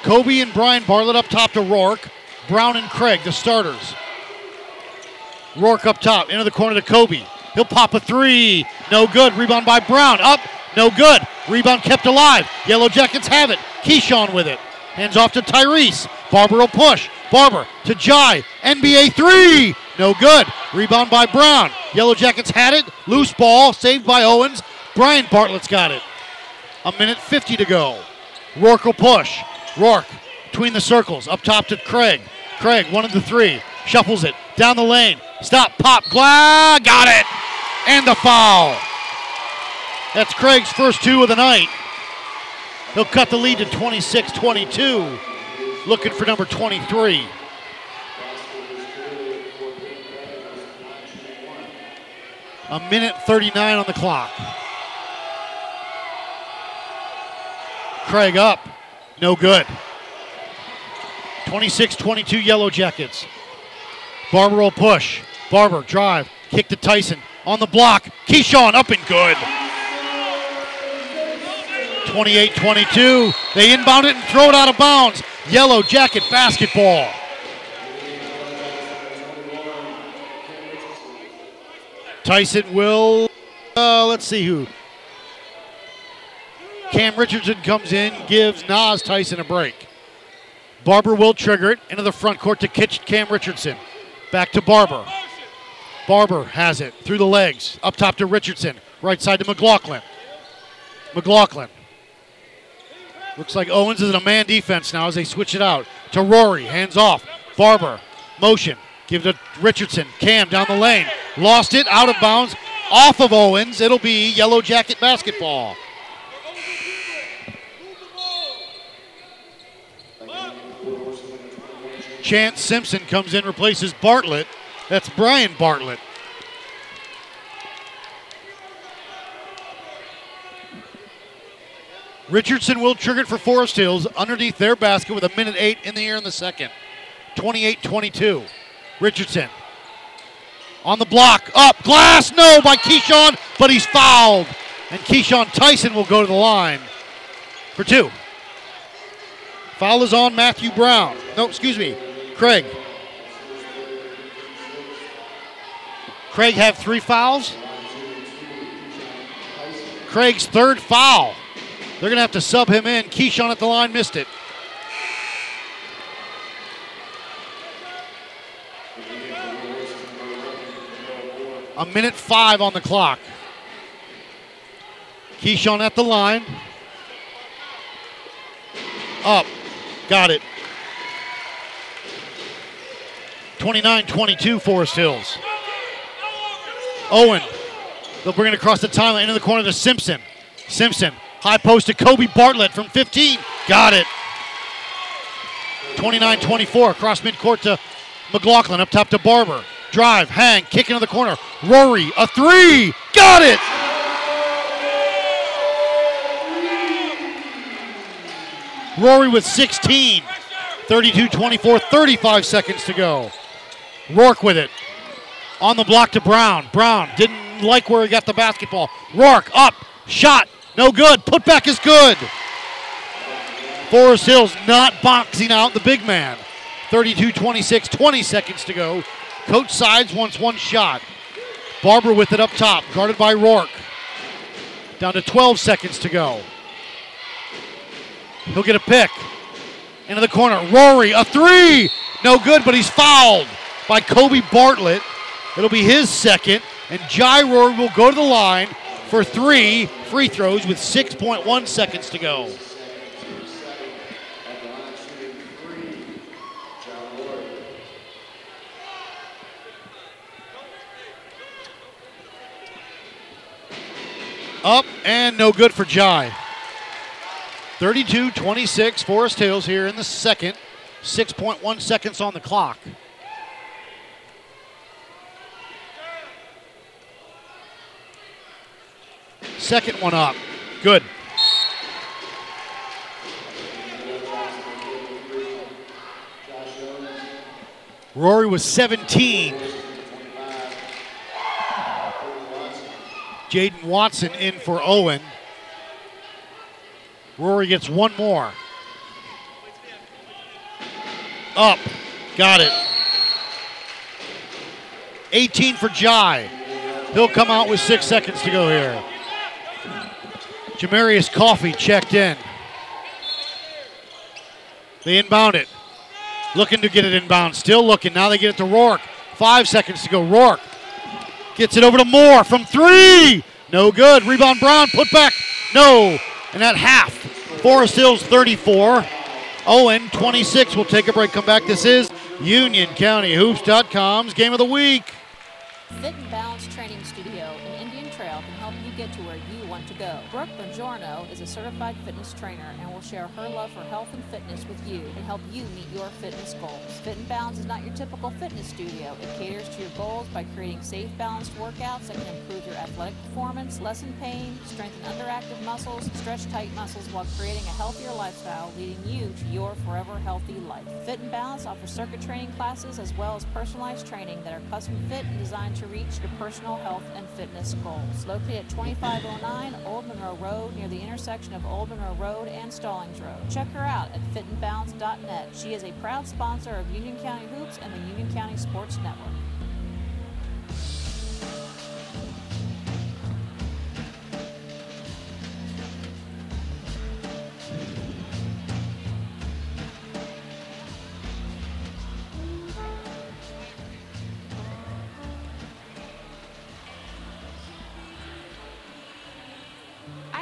Kobe and Brian Bartlett up top to Rourke. Brown and Craig, the starters. Rourke up top, into the corner to Kobe. He'll pop a three. No good. Rebound by Brown. Up. No good. Rebound kept alive. Yellow Jackets have it. Keyshawn with it. Hands off to Tyrese. Barber will push. Barber to Jai. NBA three. No good. Rebound by Brown. Yellow Jackets had it. Loose ball. Saved by Owens. Brian Bartlett's got it. A minute 50 to go. Rourke will push. Rourke between the circles. Up top to Craig. Craig, one of the three. Shuffles it. Down the lane. Stop. Pop. Glah. Got it. And the foul. That's Craig's first two of the night. He'll cut the lead to 26 22. Looking for number 23. A minute 39 on the clock. Craig up. No good. 26 22 Yellow Jackets. Barber will push. Barber drive. Kick to Tyson. On the block. Keyshawn up and good. 28 22. They inbound it and throw it out of bounds. Yellow Jacket basketball. Tyson will, uh, let's see who. Cam Richardson comes in, gives Nas Tyson a break. Barber will trigger it into the front court to catch Cam Richardson. Back to Barber. Barber has it through the legs, up top to Richardson, right side to McLaughlin. McLaughlin. Looks like Owens is in a man defense now as they switch it out to Rory. Hands off. Barber. Motion. Give to Richardson. Cam down the lane. Lost it. Out of bounds. Off of Owens. It'll be Yellow Jacket basketball. Chance Simpson comes in, replaces Bartlett. That's Brian Bartlett. Richardson will trigger it for Forest Hills underneath their basket with a minute eight in the air in the second. 28 22. Richardson on the block. Up. Glass. No by Keyshawn, but he's fouled. And Keyshawn Tyson will go to the line for two. Foul is on Matthew Brown. No, excuse me. Craig. Craig have three fouls. Craig's third foul. They're going to have to sub him in. Keyshawn at the line missed it. A minute five on the clock. Keyshawn at the line. Up. Got it. 29 22 Forest Hills. Owen. They'll bring it across the timeline into the corner to Simpson. Simpson. High post to Kobe Bartlett from 15. Got it. 29 24. Across midcourt to McLaughlin. Up top to Barber. Drive. Hang. Kick into the corner. Rory. A three. Got it. Rory with 16. 32 24. 35 seconds to go. Rourke with it. On the block to Brown. Brown didn't like where he got the basketball. Rourke up. Shot. No good. Putback is good. Forest Hills not boxing out the big man. 32 26, 20 seconds to go. Coach Sides wants one shot. Barber with it up top, guarded by Rourke. Down to 12 seconds to go. He'll get a pick. Into the corner. Rory, a three. No good, but he's fouled by Kobe Bartlett. It'll be his second, and Jai Rory will go to the line for three free throws with 6.1 seconds to go. Up and no good for Jai. 32 26, Forest Hills here in the second. 6.1 seconds on the clock. Second one up. Good. Rory was 17. Jaden Watson in for Owen. Rory gets one more. Up. Got it. 18 for Jai. He'll come out with six seconds to go here. Jamarius Coffee checked in. They inbound it. Looking to get it inbound. Still looking. Now they get it to Rourke. Five seconds to go. Rourke gets it over to Moore from three. No good. Rebound Brown. Put back. No. And at half, Forest Hills 34. Owen 26. We'll take a break. Come back. This is UnionCountyHoops.com's game of the week. Fit certified fitness trainer and will share her love for health and fitness with you and help you meet your fitness goals. Fit and Balance is not your typical fitness studio. It caters to your goals by creating safe, balanced workouts that can improve your athletic performance, lessen pain, strengthen underactive muscles, stretch tight muscles while creating a healthier lifestyle, leading you to your forever healthy life. Fit and Balance offers circuit training classes as well as personalized training that are custom fit and designed to reach your personal health and fitness goals. Located at 2509 Old Monroe Road near the intersection of Old Monroe Road and Stallings Check her out at fitandbalance.net. She is a proud sponsor of Union County Hoops and the Union County Sports Network.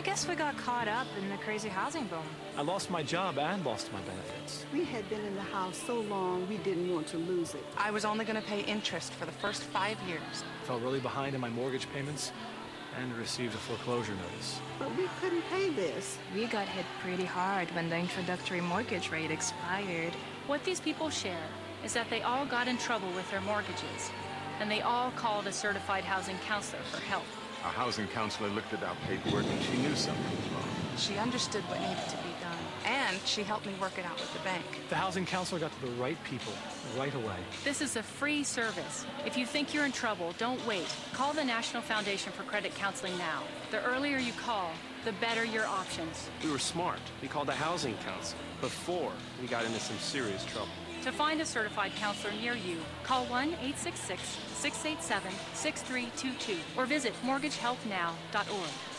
Guess we got caught up in the crazy housing boom. I lost my job and lost my benefits. We had been in the house so long, we didn't want to lose it. I was only going to pay interest for the first five years. Fell really behind in my mortgage payments and received a foreclosure notice. But we couldn't pay this. We got hit pretty hard when the introductory mortgage rate expired. What these people share is that they all got in trouble with their mortgages, and they all called a certified housing counselor for help. Our housing counselor looked at our paperwork and she knew something was wrong. She understood what needed to be done, and she helped me work it out with the bank. The housing counselor got to the right people right away. This is a free service. If you think you're in trouble, don't wait. Call the National Foundation for Credit Counseling now. The earlier you call, the better your options. We were smart. We called a housing counselor before we got into some serious trouble. To find a certified counselor near you, call 1 866 687 6322 or visit mortgagehealthnow.org.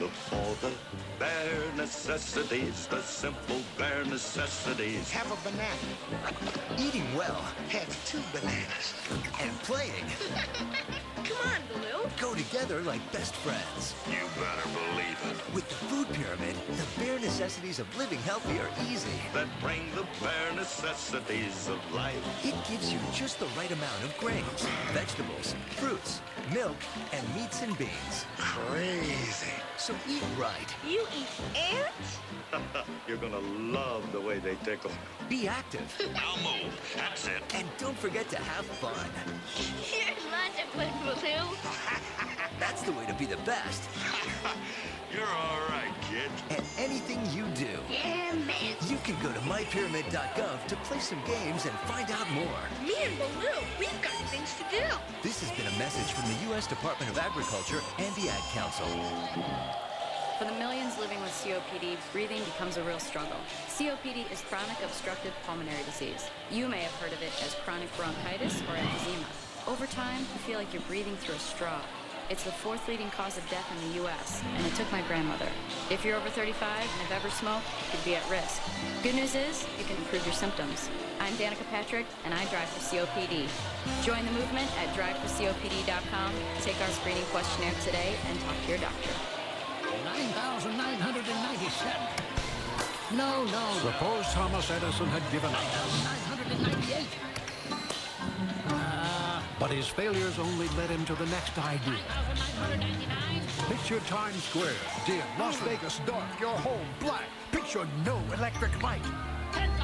Look for the bare necessities, the simple bare necessities. Have a banana. Eating well. Have two bananas. And playing. Come on, Baloo. Go together like best friends. You better believe it. With the food pyramid, the bare necessities of living healthy are easy. That bring the bare necessities of life. It gives you just the right amount of grains, vegetables, fruits, milk, and meats and beans. Crazy. So eat right. You eat ants? You're gonna love the way they tickle. Be active. I'll move. That's it. And don't forget to have fun. You're lots of fun, Baloo. That's the way to be the best. You're all right, kid. At anything you do. Yeah, man. You can go to mypyramid.gov to play some games and find out more. Me and Baloo, we've got things to do. This has been a message from the U.S. Department of Agriculture and the Ad Council. For the millions living with COPD, breathing becomes a real struggle. COPD is chronic obstructive pulmonary disease. You may have heard of it as chronic bronchitis or emphysema. Over time, you feel like you're breathing through a straw. It's the fourth leading cause of death in the U.S., and it took my grandmother. If you're over 35 and have ever smoked, you could be at risk. Good news is, you can improve your symptoms. I'm Danica Patrick, and I drive for COPD. Join the movement at driveforcopd.com, take our screening questionnaire today, and talk to your doctor. 9,997. No, no. Suppose Thomas Edison had given up. 998. Uh, But his failures only led him to the next idea. Picture Times Square, dim, Las Vegas dark, your home black. Picture no electric light. 10,000.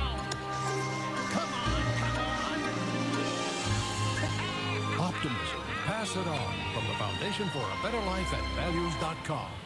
Come on, come on. Optimism. Pass it on from the Foundation for a Better Life at values.com.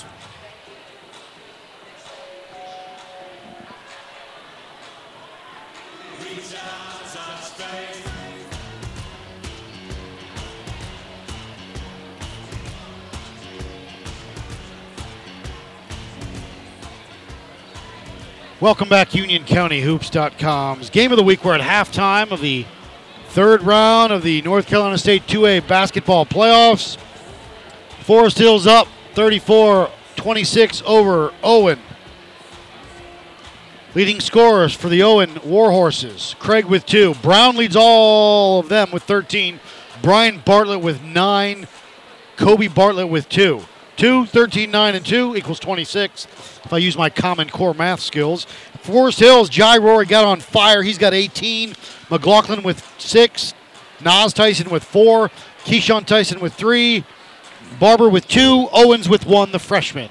Welcome back, UnionCountyHoops.com's game of the week. We're at halftime of the third round of the North Carolina State 2A basketball playoffs. Forest Hills up 34 26 over Owen. Leading scorers for the Owen Warhorses Craig with two. Brown leads all of them with 13. Brian Bartlett with nine. Kobe Bartlett with two. 2, 13, 9, and 2 equals 26. If I use my common core math skills. Forest Hills, Jai Rory got on fire. He's got 18. McLaughlin with 6. Nas Tyson with 4. Keyshawn Tyson with 3. Barber with 2. Owens with 1, the freshman.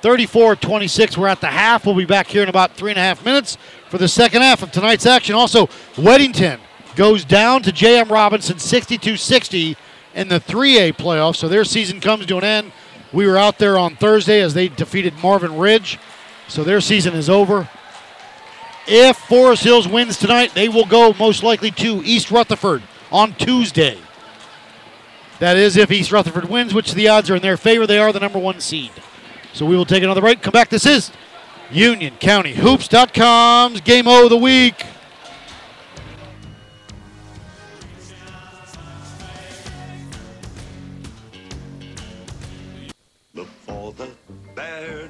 34 26. We're at the half. We'll be back here in about three and a half minutes for the second half of tonight's action. Also, Weddington goes down to J.M. Robinson 62 60 in the 3A playoffs. So their season comes to an end. We were out there on Thursday as they defeated Marvin Ridge. So their season is over. If Forest Hills wins tonight, they will go most likely to East Rutherford on Tuesday. That is, if East Rutherford wins, which the odds are in their favor. They are the number one seed. So we will take another break. Come back. This is Union County Hoops.com's Game of the Week.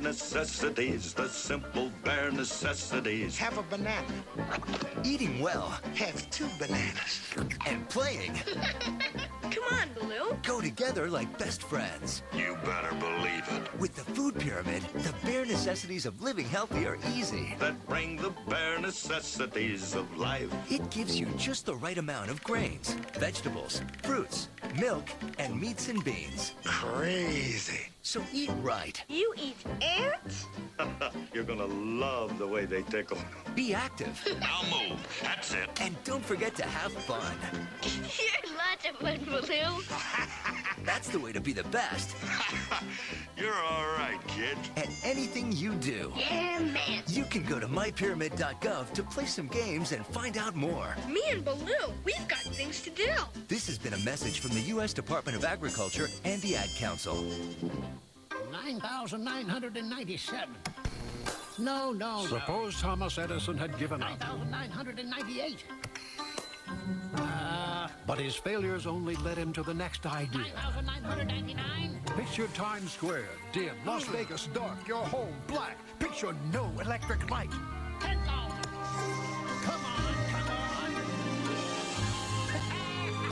Necessities, the simple bare necessities. Have a banana. Eating well Have two bananas. and playing Come on, Baloo. go together like best friends. You better believe it. With the food pyramid, the bare necessities of living healthy are easy. That bring the bare necessities of life. It gives you just the right amount of grains, vegetables, fruits, milk, and meats and beans. Crazy. So eat right. You eat ants? You're gonna love the way they tickle. Be active. Now move. That's it. And don't forget to have fun. You're lots of fun, Baloo. That's the way to be the best You're all right, kid. at anything you do. Yeah, man. You can go to mypyramid.gov to play some games and find out more. Me and Baloo, we've got things to do. This has been a message from the U.S. Department of Agriculture and the Ad Council. 9,997. No, no, Suppose Thomas Edison had given no. up. 9,998. Uh, But his failures only led him to the next idea. 9,999. Picture Times Square, dim, Las Vegas dark, your home black. Picture no electric light. 10,000. Come on, come on.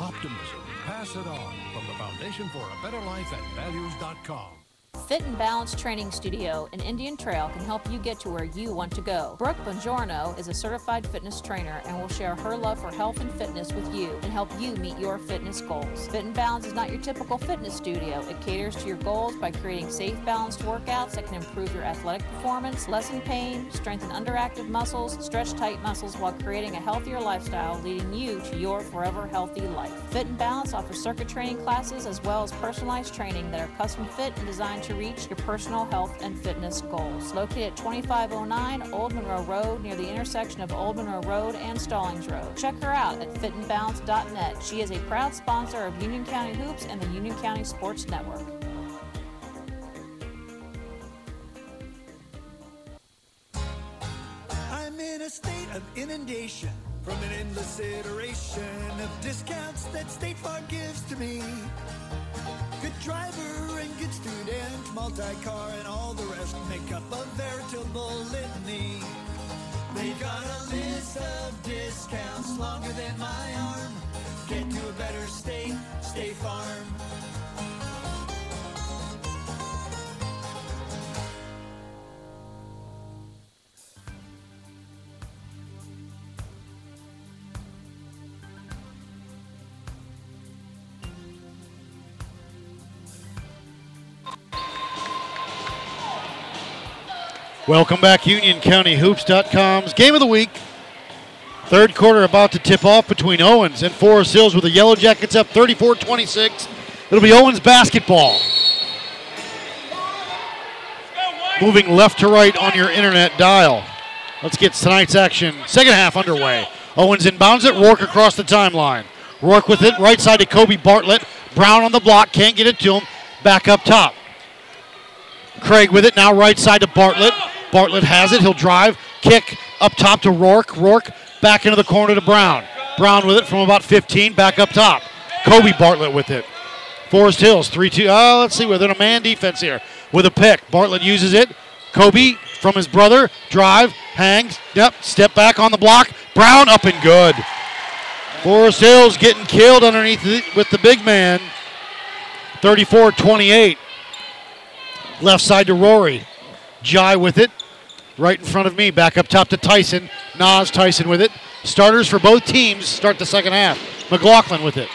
Optimism. Pass it on from the Foundation for a Better Life at values.com. Fit and Balance Training Studio in Indian Trail can help you get to where you want to go. Brooke Bongiorno is a certified fitness trainer and will share her love for health and fitness with you and help you meet your fitness goals. Fit and Balance is not your typical fitness studio. It caters to your goals by creating safe, balanced workouts that can improve your athletic performance, lessen pain, strengthen underactive muscles, stretch tight muscles while creating a healthier lifestyle leading you to your forever healthy life. Fit and Balance offers circuit training classes as well as personalized training that are custom fit and designed to reach your personal health and fitness goals. Located at 2509 Old Monroe Road near the intersection of Old Monroe Road and Stallings Road. Check her out at fitandbalance.net. She is a proud sponsor of Union County Hoops and the Union County Sports Network. I'm in a state of inundation from an endless iteration of discounts that State Farm gives to me. Good driver and good student, multi-car and all the rest make up a veritable litany. They've got a list of discounts longer than my arm. Get to a better state, State Farm. Welcome back, UnionCountyHoops.com's game of the week. Third quarter about to tip off between Owens and Forest Hills with the Yellow Jackets up 34 26. It'll be Owens basketball. Moving left to right on your internet dial. Let's get tonight's action. Second half underway. Owens inbounds it. Rourke across the timeline. Rourke with it. Right side to Kobe Bartlett. Brown on the block. Can't get it to him. Back up top. Craig with it. Now right side to Bartlett. Bartlett has it. He'll drive. Kick up top to Rourke. Rourke back into the corner to Brown. Brown with it from about 15. Back up top. Kobe Bartlett with it. Forest Hills 3 2. Oh, let's see. We're in a man defense here with a pick. Bartlett uses it. Kobe from his brother. Drive. Hangs. Yep. Step back on the block. Brown up and good. Forest Hills getting killed underneath the, with the big man. 34 28. Left side to Rory. Jai with it. Right in front of me. Back up top to Tyson. Nas Tyson with it. Starters for both teams start the second half. McLaughlin with it.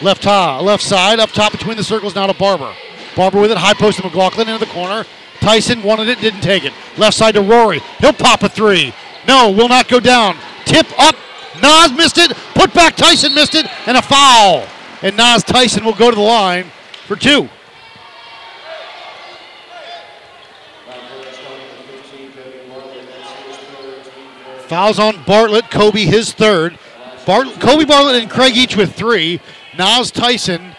Left ha, left side, up top between the circles now to Barber. Barber with it, high post to McLaughlin into the corner. Tyson wanted it, didn't take it. Left side to Rory. He'll pop a three. No, will not go down. Tip up. Nas missed it. Put back Tyson missed it. And a foul. And Nas Tyson will go to the line for two. Fouls on Bartlett. Kobe his third. Kobe Bartlett and Craig each with three. Nas Tyson,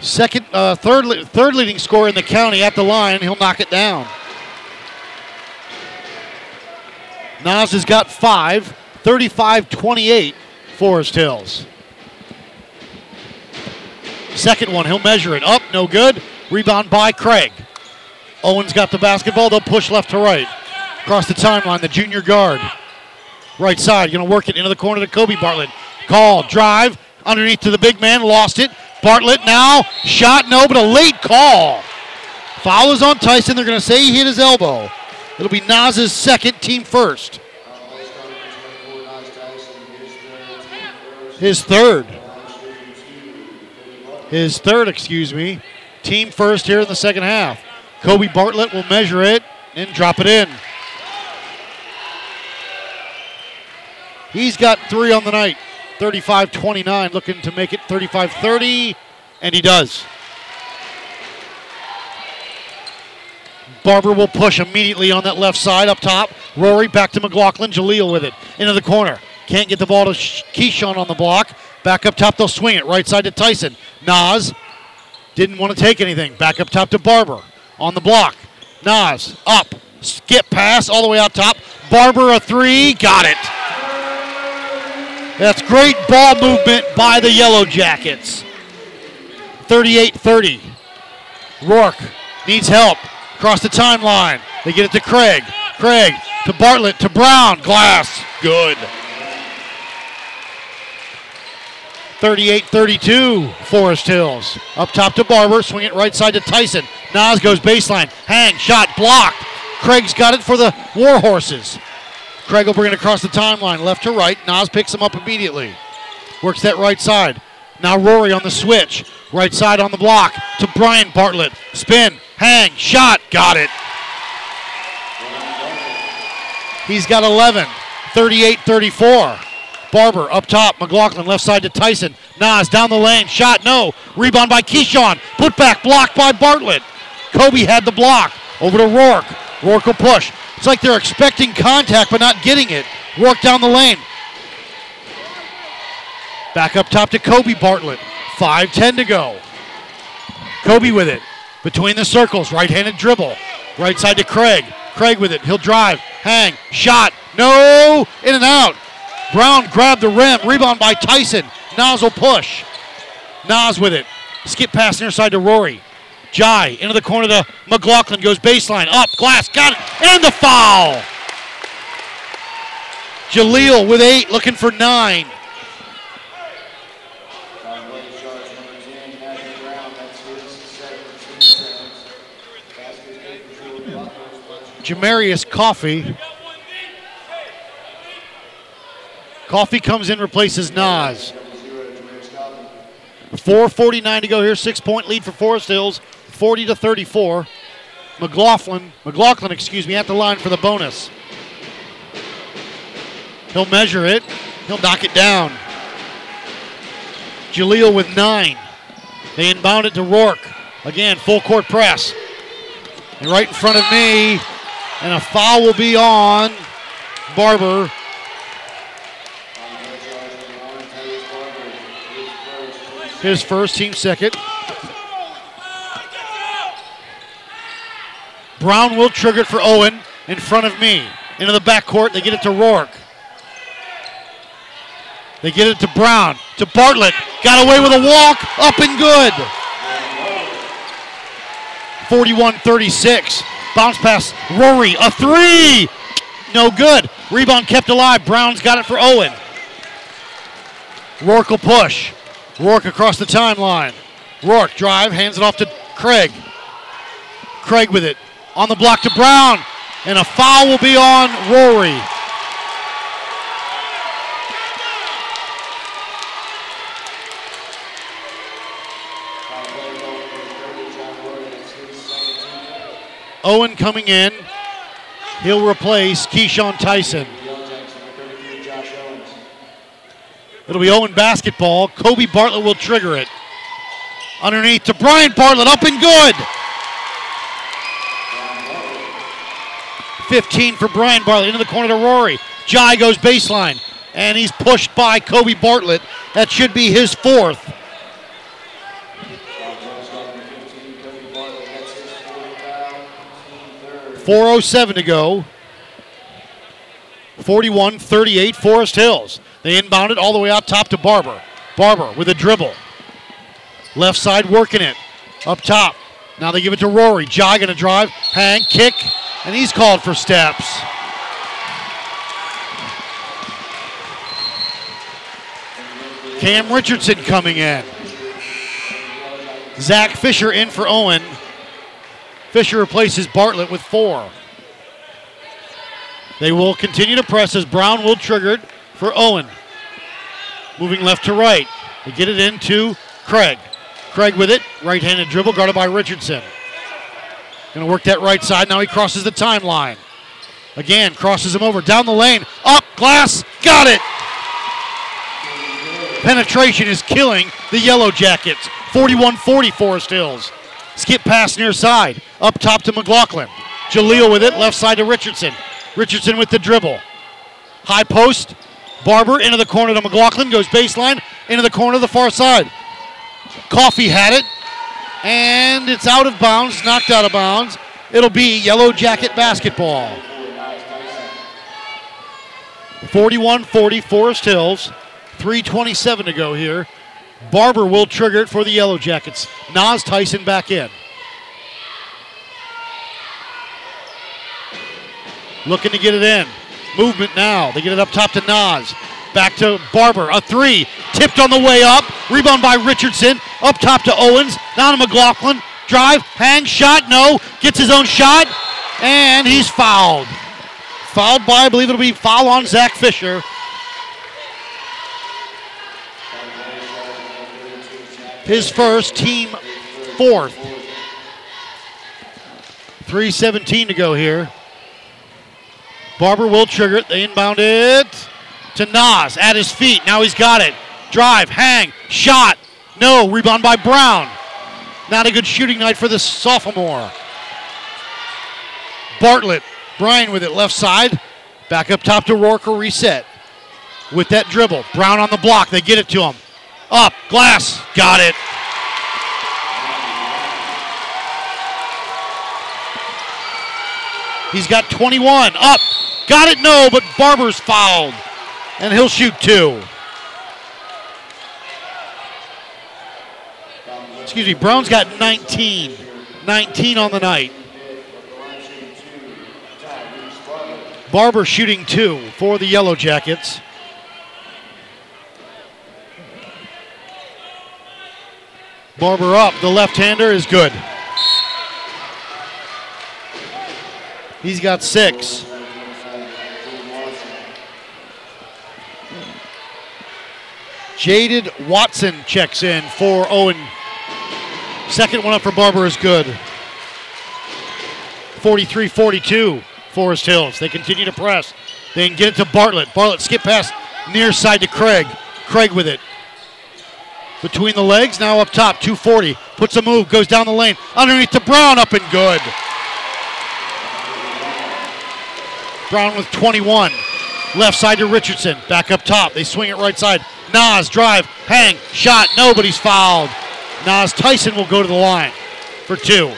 second, uh, third, third leading scorer in the county at the line. He'll knock it down. Nas has got five, 35-28, Forest Hills. Second one, he'll measure it up, no good. Rebound by Craig. Owens got the basketball. They'll push left to right. Across the timeline, the junior guard. Right side, going to work it into the corner to Kobe Bartlett. Call, drive, underneath to the big man, lost it. Bartlett now, shot, no, but a late call. Foul is on Tyson. They're going to say he hit his elbow. It'll be Nas's second, team first. His third. His third, excuse me. Team first here in the second half. Kobe Bartlett will measure it and drop it in. He's got three on the night. 35 29, looking to make it 35 30, and he does. Barber will push immediately on that left side up top. Rory back to McLaughlin. Jaleel with it into the corner. Can't get the ball to Sh- Keyshawn on the block. Back up top, they'll swing it. Right side to Tyson. Nas didn't want to take anything. Back up top to Barber on the block. Nas up. Skip pass all the way out top. Barber a three. Got it. That's great ball movement by the Yellow Jackets. 38 30. Rourke needs help. Across the timeline. They get it to Craig. Craig to Bartlett to Brown. Glass. Good. 38 32. Forest Hills. Up top to Barber. Swing it right side to Tyson. Nas goes baseline. Hang. Shot blocked. Craig's got it for the Warhorses. Craig will bring it across the timeline, left to right. Nas picks him up immediately. Works that right side. Now Rory on the switch. Right side on the block to Brian Bartlett. Spin, hang, shot, got it. He's got 11, 38 34. Barber up top. McLaughlin left side to Tyson. Nas down the lane. Shot, no. Rebound by Keyshawn. Put back, blocked by Bartlett. Kobe had the block. Over to Rourke. Rourke will push. It's like they're expecting contact but not getting it. Rourke down the lane. Back up top to Kobe Bartlett. 5-10 to go. Kobe with it. Between the circles. Right-handed dribble. Right side to Craig. Craig with it. He'll drive. Hang. Shot. No. In and out. Brown grabbed the rim. Rebound by Tyson. Nas will push. Nas with it. Skip pass near side to Rory. Jai into the corner of the McLaughlin. Goes baseline. Up. Glass. Got it. And the foul. Jaleel with eight. Looking for nine. Jamarius Coffee. Coffee comes in, replaces Nas. 4.49 to go here. Six point lead for Forest Hills, 40 to 34. McLaughlin, McLaughlin, excuse me, at the line for the bonus. He'll measure it. He'll knock it down. Jaleel with nine. They inbound it to Rourke. Again, full court press. And right in front of me, and a foul will be on Barber. His first, team second. Brown will trigger it for Owen in front of me. Into the backcourt, they get it to Rourke. They get it to Brown, to Bartlett. Got away with a walk, up and good. 41 36. Bounce pass, Rory, a three. No good. Rebound kept alive. Brown's got it for Owen. Rourke will push. Rourke across the timeline. Rourke drive, hands it off to Craig. Craig with it. On the block to Brown. And a foul will be on Rory. Owen coming in. He'll replace Keyshawn Tyson. It'll be Owen basketball. Kobe Bartlett will trigger it. Underneath to Brian Bartlett, up and good. 15 for Brian Bartlett into the corner to Rory. Jai goes baseline, and he's pushed by Kobe Bartlett. That should be his fourth. Four oh seven to go. 41-38 Forest Hills. They inbound it all the way out top to Barber. Barber with a dribble. Left side working it. Up top. Now they give it to Rory. Jai gonna drive. Hang, kick, and he's called for steps. Cam Richardson coming in. Zach Fisher in for Owen. Fisher replaces Bartlett with four. They will continue to press as Brown will trigger it for Owen. Moving left to right. They get it into Craig. Craig with it. Right handed dribble guarded by Richardson. Going to work that right side. Now he crosses the timeline. Again, crosses him over. Down the lane. Up. Glass. Got it. Penetration is killing the Yellow Jackets. 41 40 Forest Hills. Skip pass near side. Up top to McLaughlin. Jaleel with it. Left side to Richardson. Richardson with the dribble. High post. Barber into the corner to McLaughlin. Goes baseline. Into the corner of the far side. Coffee had it. And it's out of bounds. Knocked out of bounds. It'll be Yellow Jacket basketball. 41 40 Forest Hills. 3.27 to go here. Barber will trigger it for the Yellow Jackets. Nas Tyson back in. Looking to get it in. Movement now. They get it up top to Nas. Back to Barber. A three. Tipped on the way up. Rebound by Richardson. Up top to Owens. Now to McLaughlin. Drive. Hang. Shot. No. Gets his own shot. And he's fouled. Fouled by, I believe it'll be foul on Zach Fisher. His first, team fourth. 3.17 to go here. Barber will trigger it. They inbound it to Nas at his feet. Now he's got it. Drive, hang, shot. No, rebound by Brown. Not a good shooting night for the sophomore. Bartlett, Brian with it left side. Back up top to Rourke, reset. With that dribble. Brown on the block. They get it to him. Up, glass, got it. He's got 21. Up, got it, no, but Barber's fouled. And he'll shoot two. Excuse me, Brown's got 19. 19 on the night. Barber shooting two for the Yellow Jackets. Barber up. The left hander is good. He's got six. Jaden Watson checks in for Owen. Second one up for Barber is good. 43 42, Forest Hills. They continue to press. They can get it to Bartlett. Bartlett skip pass near side to Craig. Craig with it. Between the legs, now up top, 240. Puts a move, goes down the lane. Underneath to Brown, up and good. Brown with 21. Left side to Richardson. Back up top. They swing it right side. Nas, drive, hang, shot. Nobody's fouled. Nas Tyson will go to the line for two.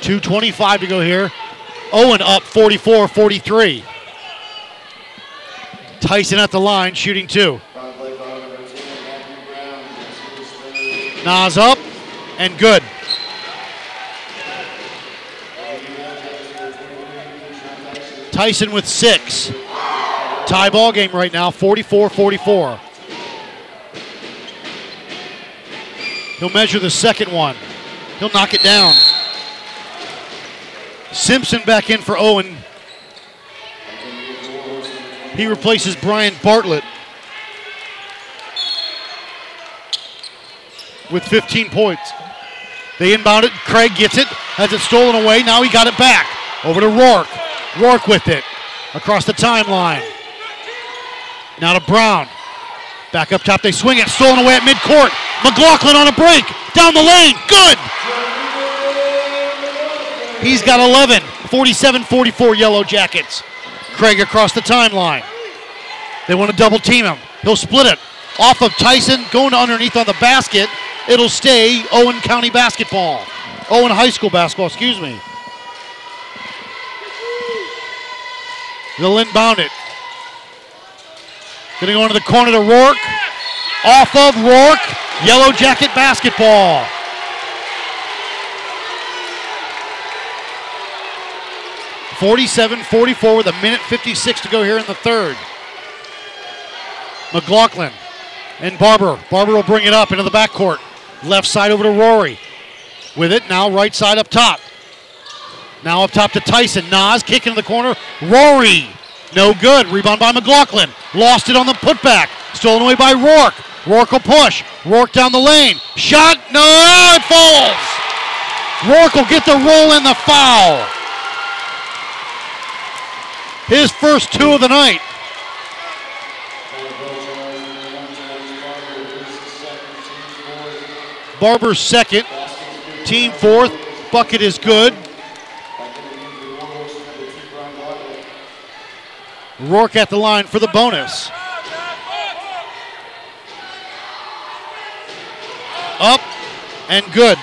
2.25 to go here. Owen up 44 43. Tyson at the line, shooting two. Nas up and good. Tyson with six. Tie ball game right now, 44 44. He'll measure the second one. He'll knock it down. Simpson back in for Owen. He replaces Brian Bartlett with 15 points. They inbound it. Craig gets it, has it stolen away. Now he got it back. Over to Rourke. Rourke with it across the timeline. Now to Brown. Back up top. They swing it. Stolen away at midcourt. McLaughlin on a break. Down the lane. Good. He's got 11. 47 44 Yellow Jackets. Craig across the timeline. They want to double team him. He'll split it. Off of Tyson, going underneath on the basket. It'll stay Owen County basketball. Owen High School basketball, excuse me. They'll inbound it. Gonna go into the corner to Rourke. Off of Rourke. Yellow Jacket basketball. Forty-seven, forty-four with a minute 56 to go here in the third. McLaughlin and Barber. Barber will bring it up into the backcourt. Left side over to Rory. With it now, right side up top. Now up top to Tyson. Nas kicking in the corner. Rory. No good. Rebound by McLaughlin. Lost it on the putback. Stolen away by Rourke. Rourke will push. Rourke down the lane. Shot. No, it falls. Rourke will get the roll and the foul. His first two of the night. Barber's second. Team fourth. Bucket is good. Rourke at the line for the bonus. Up and good.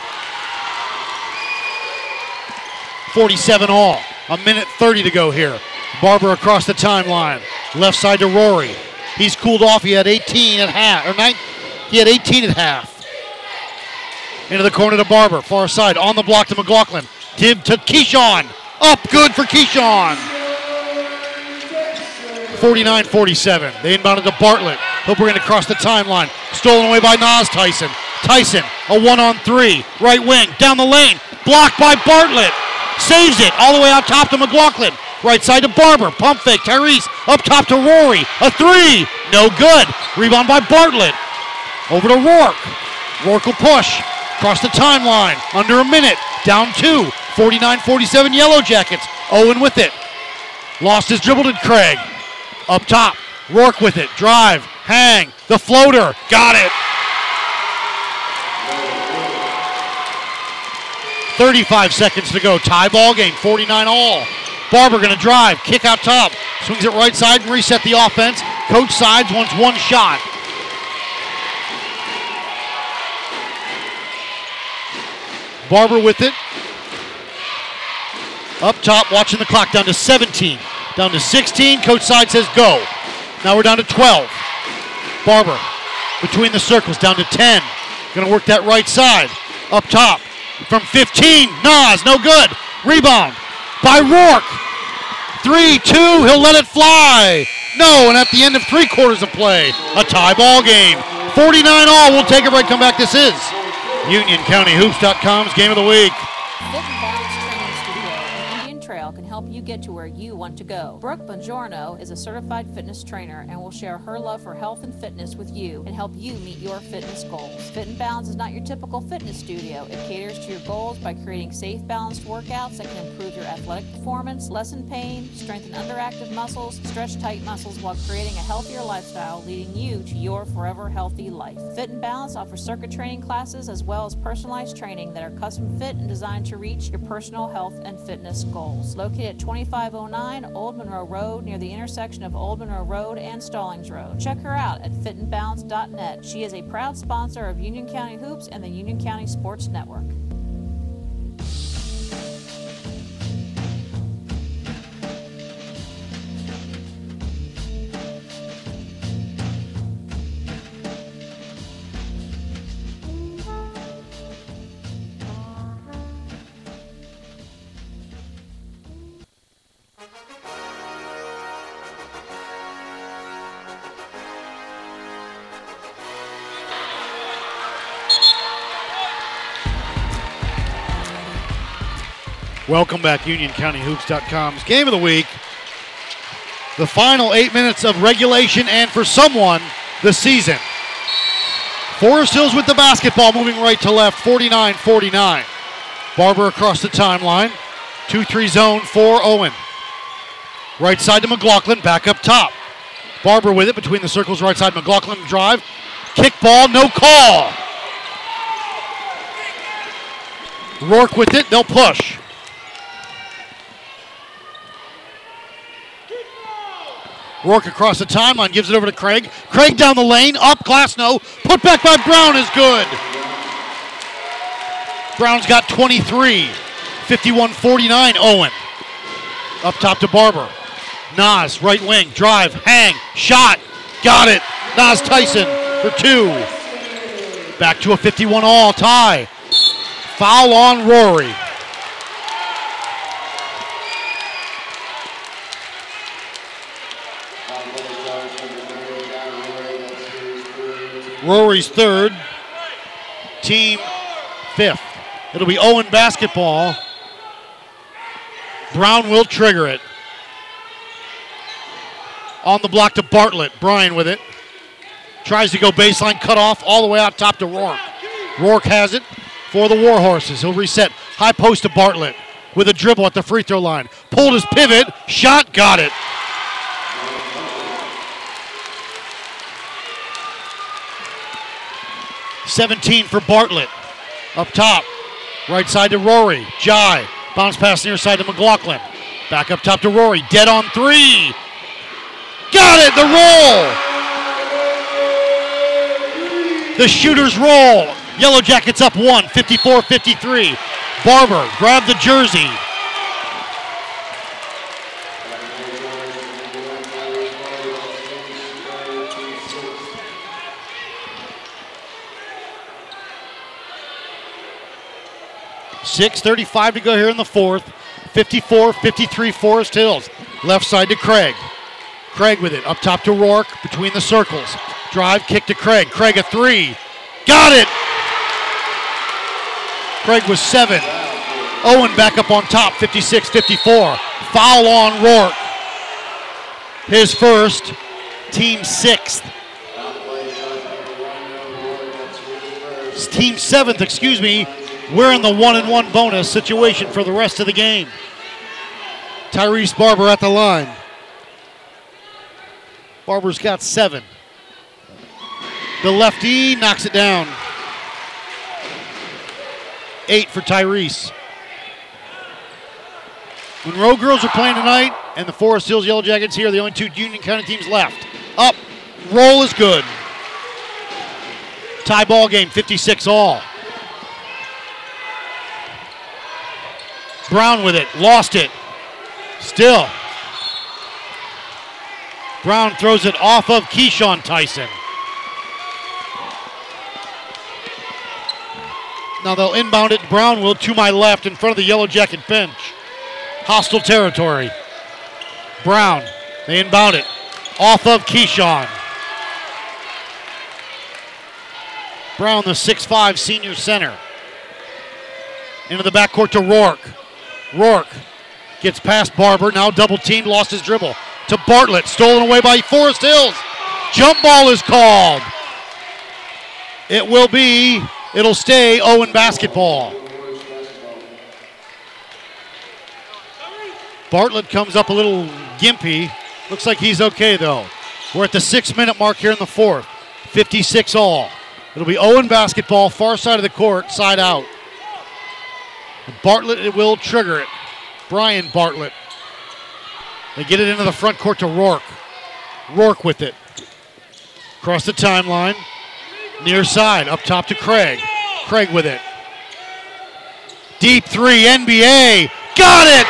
47 all. A minute 30 to go here. Barber across the timeline. Left side to Rory. He's cooled off. He had 18 at half. Or nine. He had 18 at half. Into the corner to Barber. Far side. On the block to McLaughlin. Tib to Keyshawn. Up good for Keyshawn. 49 47. They inbounded to Bartlett. He'll bring it across the timeline. Stolen away by Nas Tyson. Tyson, a one on three. Right wing, down the lane. Blocked by Bartlett. Saves it all the way out top to McLaughlin. Right side to Barber. Pump fake. Tyrese up top to Rory. A three. No good. Rebound by Bartlett. Over to Rourke. Rourke will push. Across the timeline. Under a minute. Down two. 49 47 Yellow Jackets. Owen with it. Lost his dribble to Craig. Up top. Rourke with it. Drive. Hang. The floater. Got it. 35 seconds to go. Tie ball game. 49 all. Barber going to drive. Kick out top. Swings it right side and reset the offense. Coach Sides wants one shot. Barber with it. Up top, watching the clock down to 17. Down to 16. Coach Side says go. Now we're down to 12. Barber between the circles down to 10. Going to work that right side. Up top from 15. Nas, no good. Rebound by Rourke. 3 2. He'll let it fly. No, and at the end of three quarters of play, a tie ball game. 49 all. We'll take a break. Come back. This is UnionCountyHoops.com's game of the week. Fit and Training Studio in Indian Trail can help you get to where want to go. Brooke Bongiorno is a certified fitness trainer and will share her love for health and fitness with you and help you meet your fitness goals. Fit and Balance is not your typical fitness studio. It caters to your goals by creating safe, balanced workouts that can improve your athletic performance, lessen pain, strengthen underactive muscles, stretch tight muscles while creating a healthier lifestyle, leading you to your forever healthy life. Fit and Balance offers circuit training classes as well as personalized training that are custom fit and designed to reach your personal health and fitness goals. Located at 2509 Old Monroe Road near the intersection of Old Monroe Road and Stallings Road. Check her out at fitandbalance.net. She is a proud sponsor of Union County Hoops and the Union County Sports Network. Welcome back, UnionCountyHoops.com's game of the week. The final eight minutes of regulation, and for someone, the season. Forest Hills with the basketball, moving right to left, 49 49. Barber across the timeline. 2 3 zone for Owen. Right side to McLaughlin, back up top. Barber with it between the circles, right side. McLaughlin drive. Kick ball, no call. Rourke with it, they'll push. Rourke across the timeline, gives it over to Craig. Craig down the lane, up, glass no. Put back by Brown is good. Brown's got 23. 51 49, Owen. Up top to Barber. Nas, right wing, drive, hang, shot, got it. Nas Tyson for two. Back to a 51 all tie. Foul on Rory. Rory's third, team fifth. It'll be Owen basketball. Brown will trigger it. On the block to Bartlett. Brian with it. Tries to go baseline, cut off all the way out top to Rourke. Rourke has it for the Warhorses. He'll reset. High post to Bartlett with a dribble at the free throw line. Pulled his pivot, shot, got it. Seventeen for Bartlett. Up top. Right side to Rory. Jai. Bounce pass near side to McLaughlin. Back up top to Rory. Dead on three. Got it. The roll. The shooters roll. Yellow Jackets up one. 54 53. Barber grab the jersey. Six thirty-five to go here in the fourth. 54-53 Forest Hills. Left side to Craig. Craig with it. Up top to Rourke between the circles. Drive, kick to Craig. Craig a three. Got it! Craig was seven. Owen back up on top, 56-54. Foul on Rourke. His first, team sixth. Team seventh, excuse me. We're in the one and one bonus situation for the rest of the game. Tyrese Barber at the line. Barber's got seven. The lefty knocks it down. Eight for Tyrese. Monroe girls are playing tonight, and the Forest Hills Yellow Jackets here, are the only two Union County teams left. Up, roll is good. Tie ball game, 56 all. Brown with it, lost it. Still. Brown throws it off of Keyshawn Tyson. Now they'll inbound it. Brown will to my left in front of the Yellow Jacket bench. Hostile territory. Brown, they inbound it. Off of Keyshawn. Brown, the 6'5 senior center. Into the backcourt to Rourke. Rourke Gets past Barber. Now double teamed. Lost his dribble. To Bartlett. Stolen away by Forest Hills. Jump ball is called. It will be, it'll stay oh Owen basketball. Bartlett comes up a little gimpy. Looks like he's okay though. We're at the six minute mark here in the fourth. 56 all. It'll be oh Owen basketball, far side of the court, side out. Bartlett it will trigger it. Brian Bartlett. They get it into the front court to Rourke. Rourke with it. Across the timeline. Near side. Up top to Craig. Craig with it. Deep three. NBA. Got it!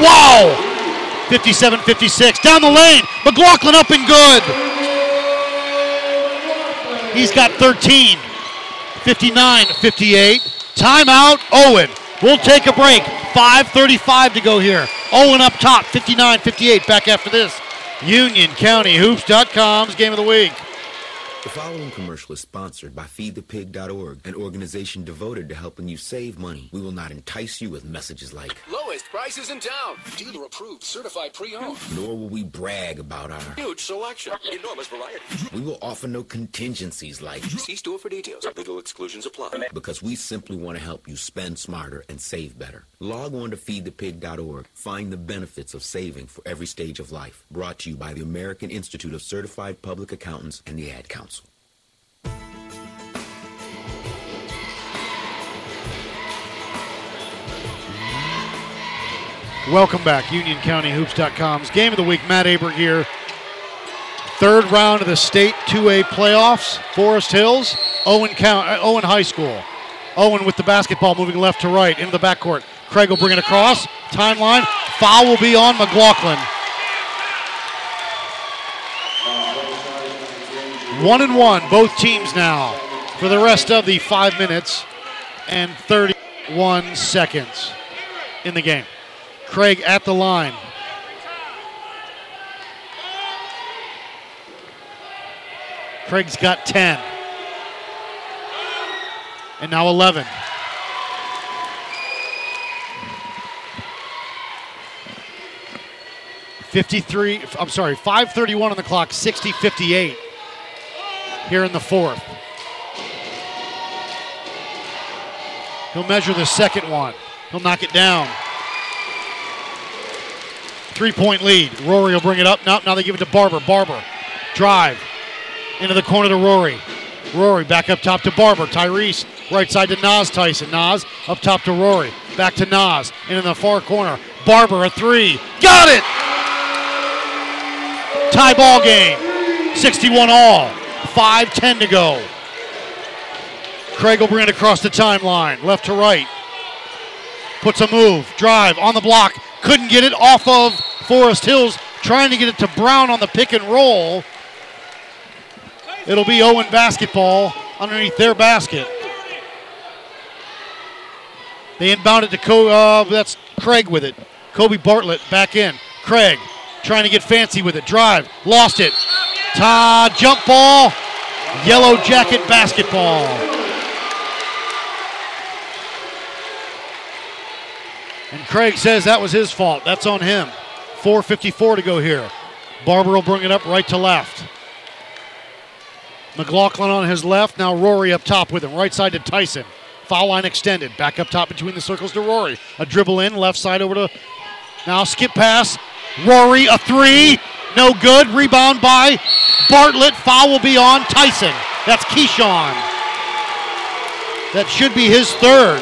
Wow! 57 56. Down the lane. McLaughlin up and good. He's got 13. 59 58. Timeout. Owen. We'll take a break. 5.35 to go here. Owen up top. 59 58. Back after this. UnionCountyHoops.com's game of the week. The following commercial is sponsored by FeedThePig.org, an organization devoted to helping you save money. We will not entice you with messages like, Lowest prices in town. Dealer approved, certified pre-owned. nor will we brag about our. Huge selection. Enormous variety. We will offer no contingencies like, See store for details. Legal exclusions apply. because we simply want to help you spend smarter and save better. Log on to feedthepig.org. Find the benefits of saving for every stage of life. Brought to you by the American Institute of Certified Public Accountants and the Ad Council. Welcome back, UnionCountyHoops.com's game of the week. Matt Aber here. Third round of the state 2A playoffs. Forest Hills, Owen, Count, uh, Owen High School. Owen with the basketball moving left to right into the backcourt. Craig will bring it across. Timeline. Foul will be on McLaughlin. One and one, both teams now for the rest of the five minutes and 31 seconds in the game. Craig at the line. Craig's got 10. And now 11. Fifty-three. I'm sorry. 5:31 on the clock. 60-58 here in the fourth. He'll measure the second one. He'll knock it down. Three point lead. Rory will bring it up. Now, now they give it to Barber. Barber. Drive. Into the corner to Rory. Rory back up top to Barber. Tyrese right side to Nas Tyson. Nas up top to Rory. Back to Nas. Into the far corner. Barber a three. Got it! Tie ball game. 61 all. 5-10 to go. Craig it across the timeline. Left to right. Puts a move. Drive on the block. Couldn't get it off of Forest Hills. Trying to get it to Brown on the pick and roll. It'll be Owen basketball underneath their basket. They inbound it to Co- uh, that's Craig with it. Kobe Bartlett back in. Craig trying to get fancy with it. Drive. Lost it. Ta jump ball. Yellow jacket basketball. And Craig says that was his fault. That's on him. 4.54 to go here. Barber will bring it up right to left. McLaughlin on his left. Now Rory up top with him. Right side to Tyson. Foul line extended. Back up top between the circles to Rory. A dribble in. Left side over to. Now skip pass. Rory a three. No good. Rebound by Bartlett. Foul will be on Tyson. That's Keyshawn. That should be his third.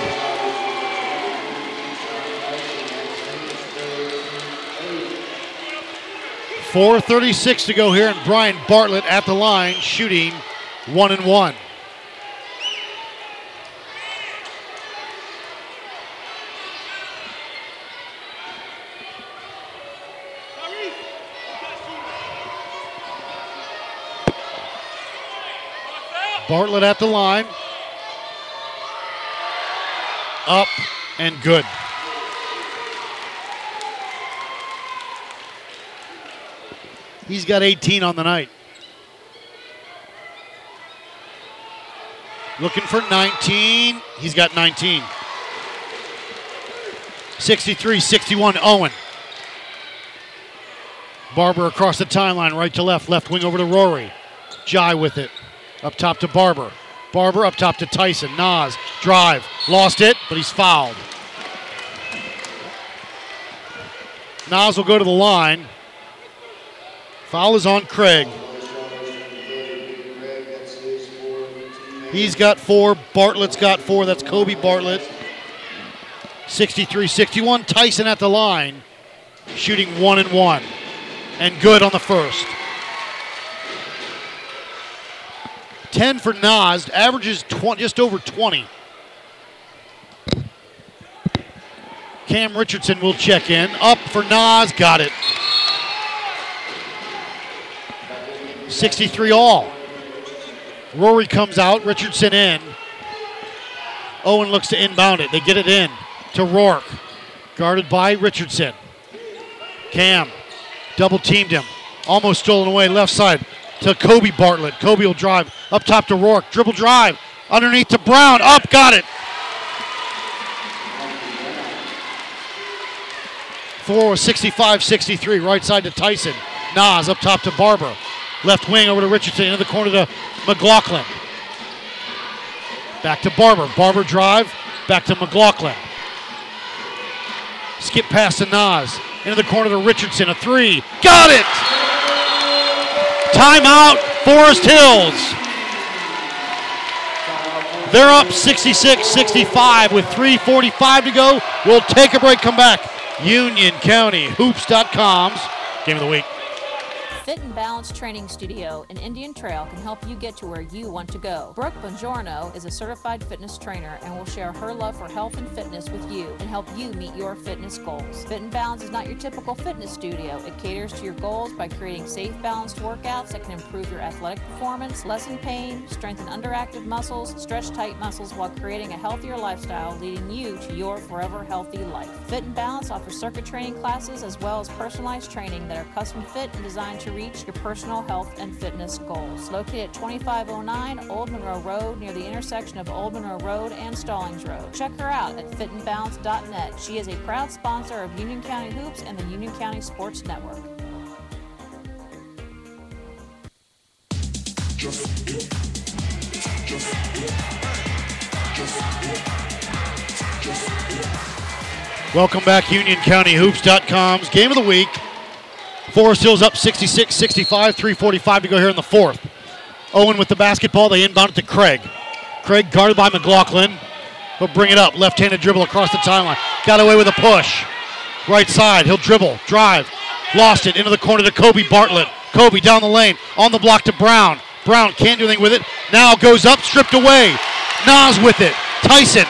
Four thirty-six to go here, and Brian Bartlett at the line, shooting one and one. Bartlett at the line. Up and good. He's got 18 on the night. Looking for 19. He's got 19. 63 61 Owen. Barber across the timeline, right to left, left wing over to Rory. Jai with it. Up top to Barber. Barber up top to Tyson. Nas, drive. Lost it, but he's fouled. Nas will go to the line. Foul is on Craig. He's got four. Bartlett's got four. That's Kobe Bartlett. 63 61. Tyson at the line, shooting one and one. And good on the first. 10 for Nas, averages 20, just over 20. Cam Richardson will check in. Up for Nas, got it. 63 all. Rory comes out, Richardson in. Owen looks to inbound it. They get it in to Rourke. Guarded by Richardson. Cam double teamed him. Almost stolen away left side to Kobe Bartlett. Kobe will drive up top to Rourke. Dribble drive underneath to Brown. Up, got it. Four was 65 63. Right side to Tyson. Nas up top to Barber. Left wing over to Richardson. Into the corner to McLaughlin. Back to Barber. Barber drive. Back to McLaughlin. Skip pass to Nas. Into the corner to Richardson. A three. Got it! Timeout, Forest Hills. They're up 66 65 with 3.45 to go. We'll take a break, come back. Union County Hoops.com's game of the week. Fit and Balance Training Studio in Indian Trail can help you get to where you want to go. Brooke Bongiorno is a certified fitness trainer and will share her love for health and fitness with you and help you meet your fitness goals. Fit and Balance is not your typical fitness studio. It caters to your goals by creating safe, balanced workouts that can improve your athletic performance, lessen pain, strengthen underactive muscles, stretch tight muscles while creating a healthier lifestyle, leading you to your forever healthy life. Fit and Balance offers circuit training classes as well as personalized training that are custom fit and designed to reach your personal health and fitness goals. Located at 2509 Old Monroe Road near the intersection of Old Monroe Road and Stallings Road. Check her out at fitandbalance.net. She is a proud sponsor of Union County Hoops and the Union County Sports Network. Welcome back, UnionCountyHoops.com's game of the week. Forest Hills up 66 65, 345 to go here in the fourth. Owen with the basketball. They inbound it to Craig. Craig guarded by McLaughlin. He'll bring it up. Left handed dribble across the timeline. Got away with a push. Right side. He'll dribble. Drive. Lost it into the corner to Kobe Bartlett. Kobe down the lane. On the block to Brown. Brown can't do anything with it. Now goes up, stripped away. Nas with it. Tyson.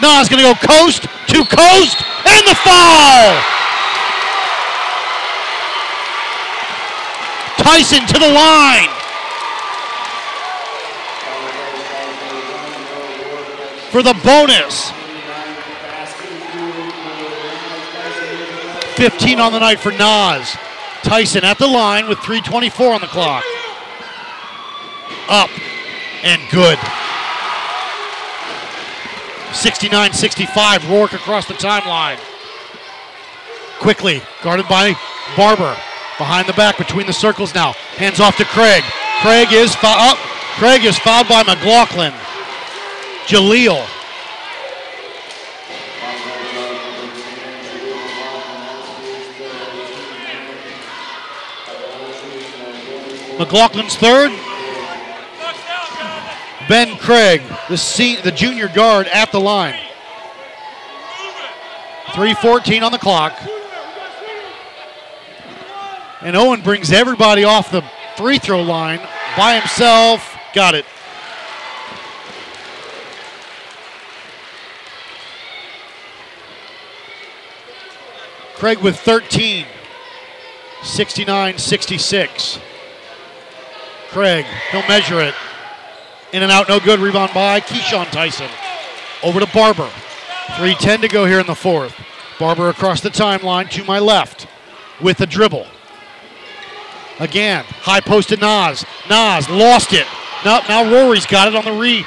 Nas going to go coast to coast. And the foul! Tyson to the line. For the bonus. 15 on the night for Nas. Tyson at the line with 324 on the clock. Up and good. 69 65. Rourke across the timeline. Quickly, guarded by Barber. Behind the back, between the circles now. Hands off to Craig. Craig is fouled. Up. Oh, Craig is fouled by McLaughlin. Jaleel. McLaughlin's third. Ben Craig, the se- the junior guard at the line. 3:14 on the clock. And Owen brings everybody off the free throw line by himself. Got it. Craig with 13. 69 66. Craig, he'll measure it. In and out, no good. Rebound by Keyshawn Tyson. Over to Barber. 3.10 to go here in the fourth. Barber across the timeline to my left with a dribble. Again, high post to Nas. Nas lost it. Now, now Rory's got it on the re.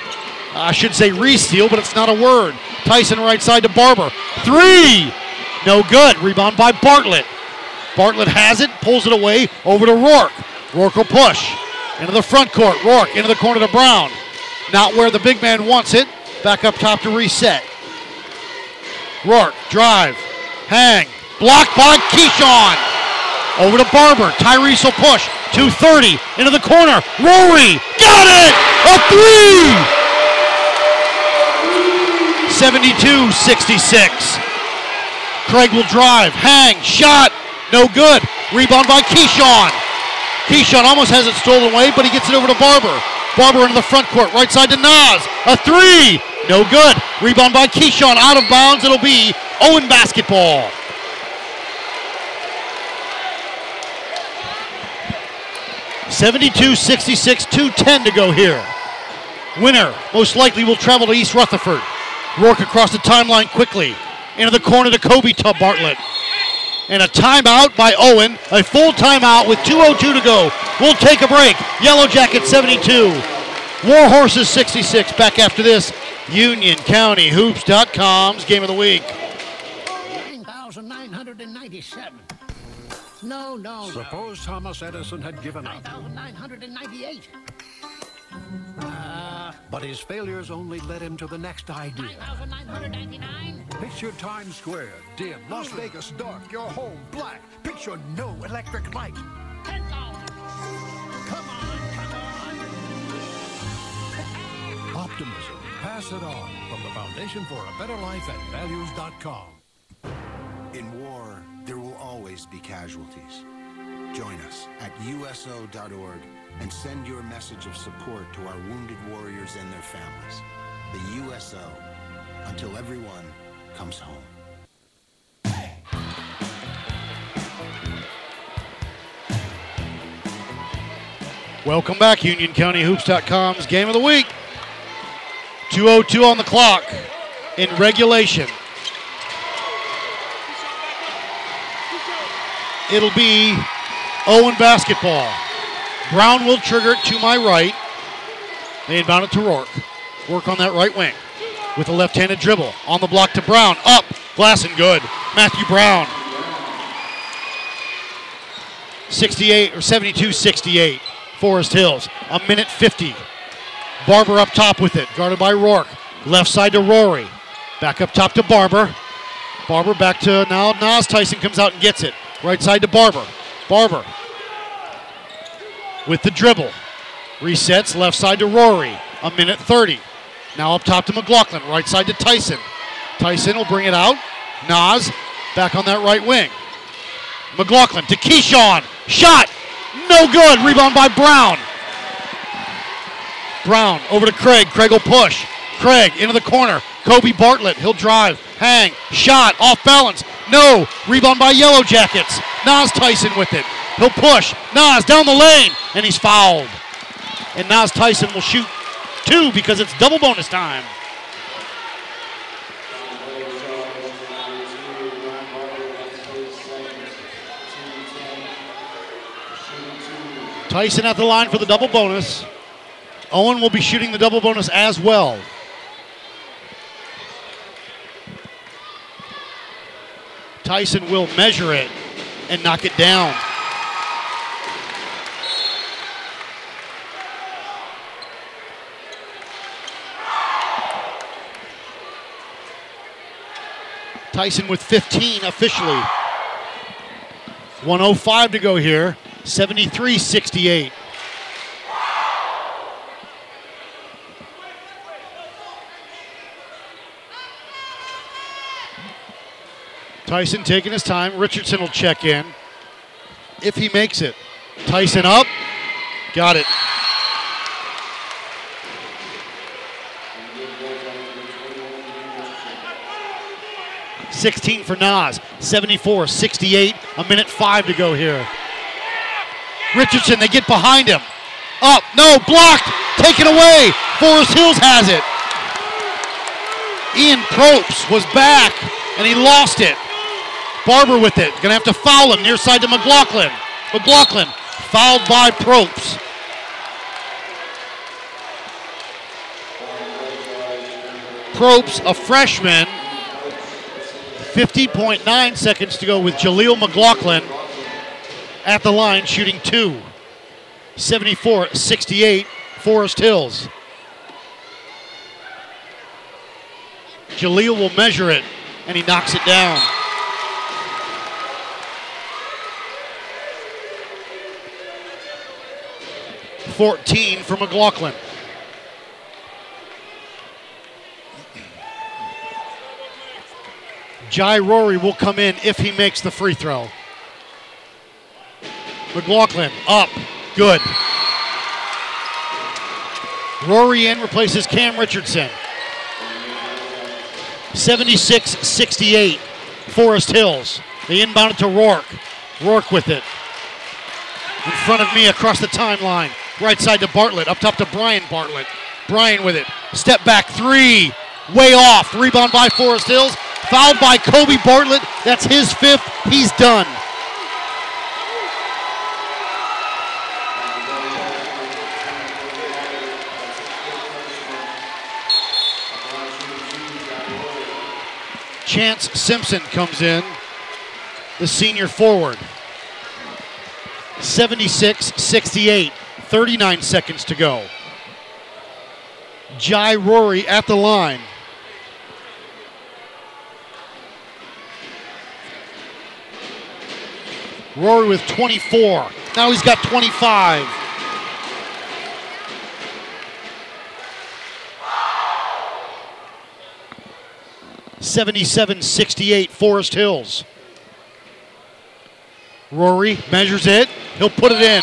I should say re-steal, but it's not a word. Tyson right side to Barber. Three! No good. Rebound by Bartlett. Bartlett has it, pulls it away over to Rourke. Rourke will push into the front court. Rourke into the corner to Brown. Not where the big man wants it. Back up top to reset. Rourke, drive, hang, blocked by Keyshawn. Over to Barber. Tyrese will push. 230 into the corner. Rory got it! A three! 72 66. Craig will drive, hang, shot, no good. Rebound by Keyshawn. Keyshawn almost has it stolen away, but he gets it over to Barber. Barber into the front court, right side to Nas. A three, no good. Rebound by Keyshawn, out of bounds. It'll be Owen basketball. Seventy-two, sixty-six, two ten to go here. Winner most likely will travel to East Rutherford. Rourke across the timeline quickly. Into the corner to Kobe Tub Bartlett. And a timeout by Owen. A full timeout with 2.02 to go. We'll take a break. Yellow Jacket 72. War Horses 66. Back after this. Union County Hoops.com's game of the week. 9,997. No, no, no. Suppose Thomas Edison had given up. 9,998. Uh, but his failures only led him to the next idea. 9,999. Picture Times Square, dim. Las Vegas, dark. Your home, black. Picture no electric light. 10,000. Come on, come on. Optimism. Pass it on from the Foundation for a Better Life at values.com. In war, there will always be casualties. Join us at USO.org and send your message of support to our wounded warriors and their families. The USO, until everyone comes home. Welcome back, UnionCountyHoops.com's game of the week. 2.02 on the clock in regulation. It'll be Owen basketball. Brown will trigger it to my right. They inbound it to Rourke. Work on that right wing with a left-handed dribble. On the block to Brown. Up. Glass and good. Matthew Brown. 68 or 72 68. Forest Hills. A minute 50. Barber up top with it. Guarded by Rourke. Left side to Rory. Back up top to Barber. Barber back to now Nas Tyson comes out and gets it. Right side to Barber. Barber with the dribble. Resets left side to Rory. A minute 30. Now up top to McLaughlin. Right side to Tyson. Tyson will bring it out. Nas back on that right wing. McLaughlin to Keyshawn. Shot. No good. Rebound by Brown. Brown over to Craig. Craig will push. Craig into the corner. Kobe Bartlett. He'll drive. Hang. Shot. Off balance. No. Rebound by Yellow Jackets. Nas Tyson with it. He'll push. Nas down the lane. And he's fouled. And Nas Tyson will shoot two because it's double bonus time. Tyson at the line for the double bonus. Owen will be shooting the double bonus as well. Tyson will measure it and knock it down. Tyson with 15 officially. 105 to go here. 73 68. Tyson taking his time. Richardson will check in if he makes it. Tyson up. Got it. Sixteen for Nas. 74 68. A minute five to go here. Richardson, they get behind him. Up, no, blocked, taken away. Forest Hills has it. Ian Propes was back, and he lost it. Barber with it, gonna have to foul him near side to McLaughlin. McLaughlin fouled by Propes. Propes, a freshman, 50.9 seconds to go with Jaleel McLaughlin at the line shooting two. 74 68, Forest Hills. Jaleel will measure it, and he knocks it down. Fourteen for McLaughlin. Jai Rory will come in if he makes the free throw. McLaughlin up, good. Rory in replaces Cam Richardson. 76 68, Forest Hills. They inbound it to Rourke. Rourke with it. In front of me across the timeline. Right side to Bartlett. Up top to Brian Bartlett. Brian with it. Step back three. Way off. Rebound by Forest Hills. Fouled by Kobe Bartlett. That's his fifth. He's done. Chance Simpson comes in, the senior forward. 76 68, 39 seconds to go. Jai Rory at the line. Rory with 24. Now he's got 25. Seventy-seven, sixty-eight, Forest Hills. Rory measures it. He'll put it in.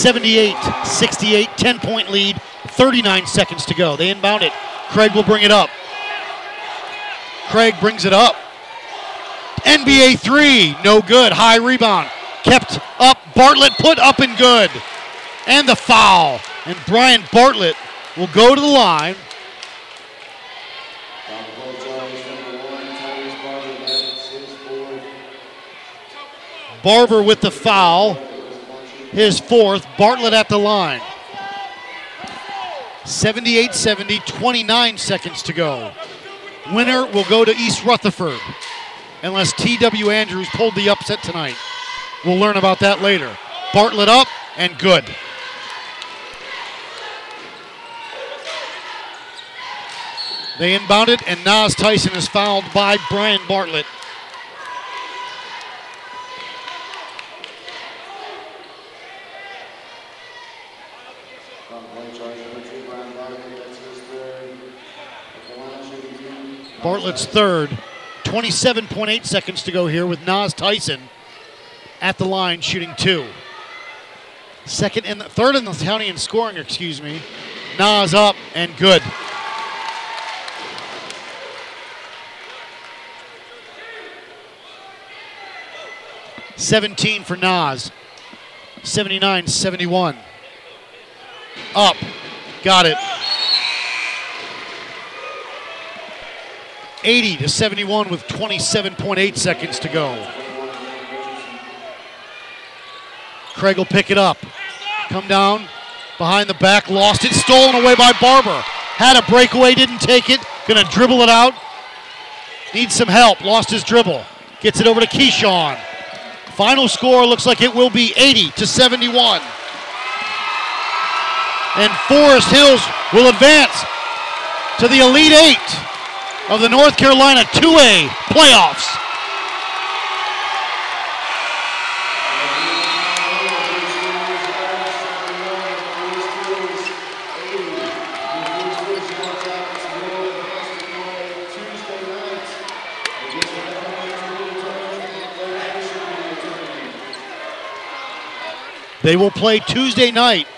78 68, 10 point lead, 39 seconds to go. They inbound it. Craig will bring it up. Craig brings it up. NBA three, no good. High rebound. Kept up. Bartlett put up and good. And the foul. And Brian Bartlett will go to the line. Barber with the foul. His fourth. Bartlett at the line. 78 70, 29 seconds to go. Winner will go to East Rutherford unless T.W. Andrews pulled the upset tonight. We'll learn about that later. Bartlett up and good. They inbound it, and Nas Tyson is fouled by Brian Bartlett. Bartlett's third. 27.8 seconds to go here with Nas Tyson at the line shooting two. Second and third in the county in scoring, excuse me. Nas up and good. Seventeen for Nas. 79 71. Up. Got it. 80 to 71 with 27.8 seconds to go. Craig will pick it up. Come down behind the back, lost it, stolen away by Barber. Had a breakaway, didn't take it. Gonna dribble it out. Needs some help, lost his dribble. Gets it over to Keyshawn. Final score looks like it will be 80 to 71. And Forest Hills will advance to the Elite Eight of the North Carolina 2A playoffs. They will play Tuesday night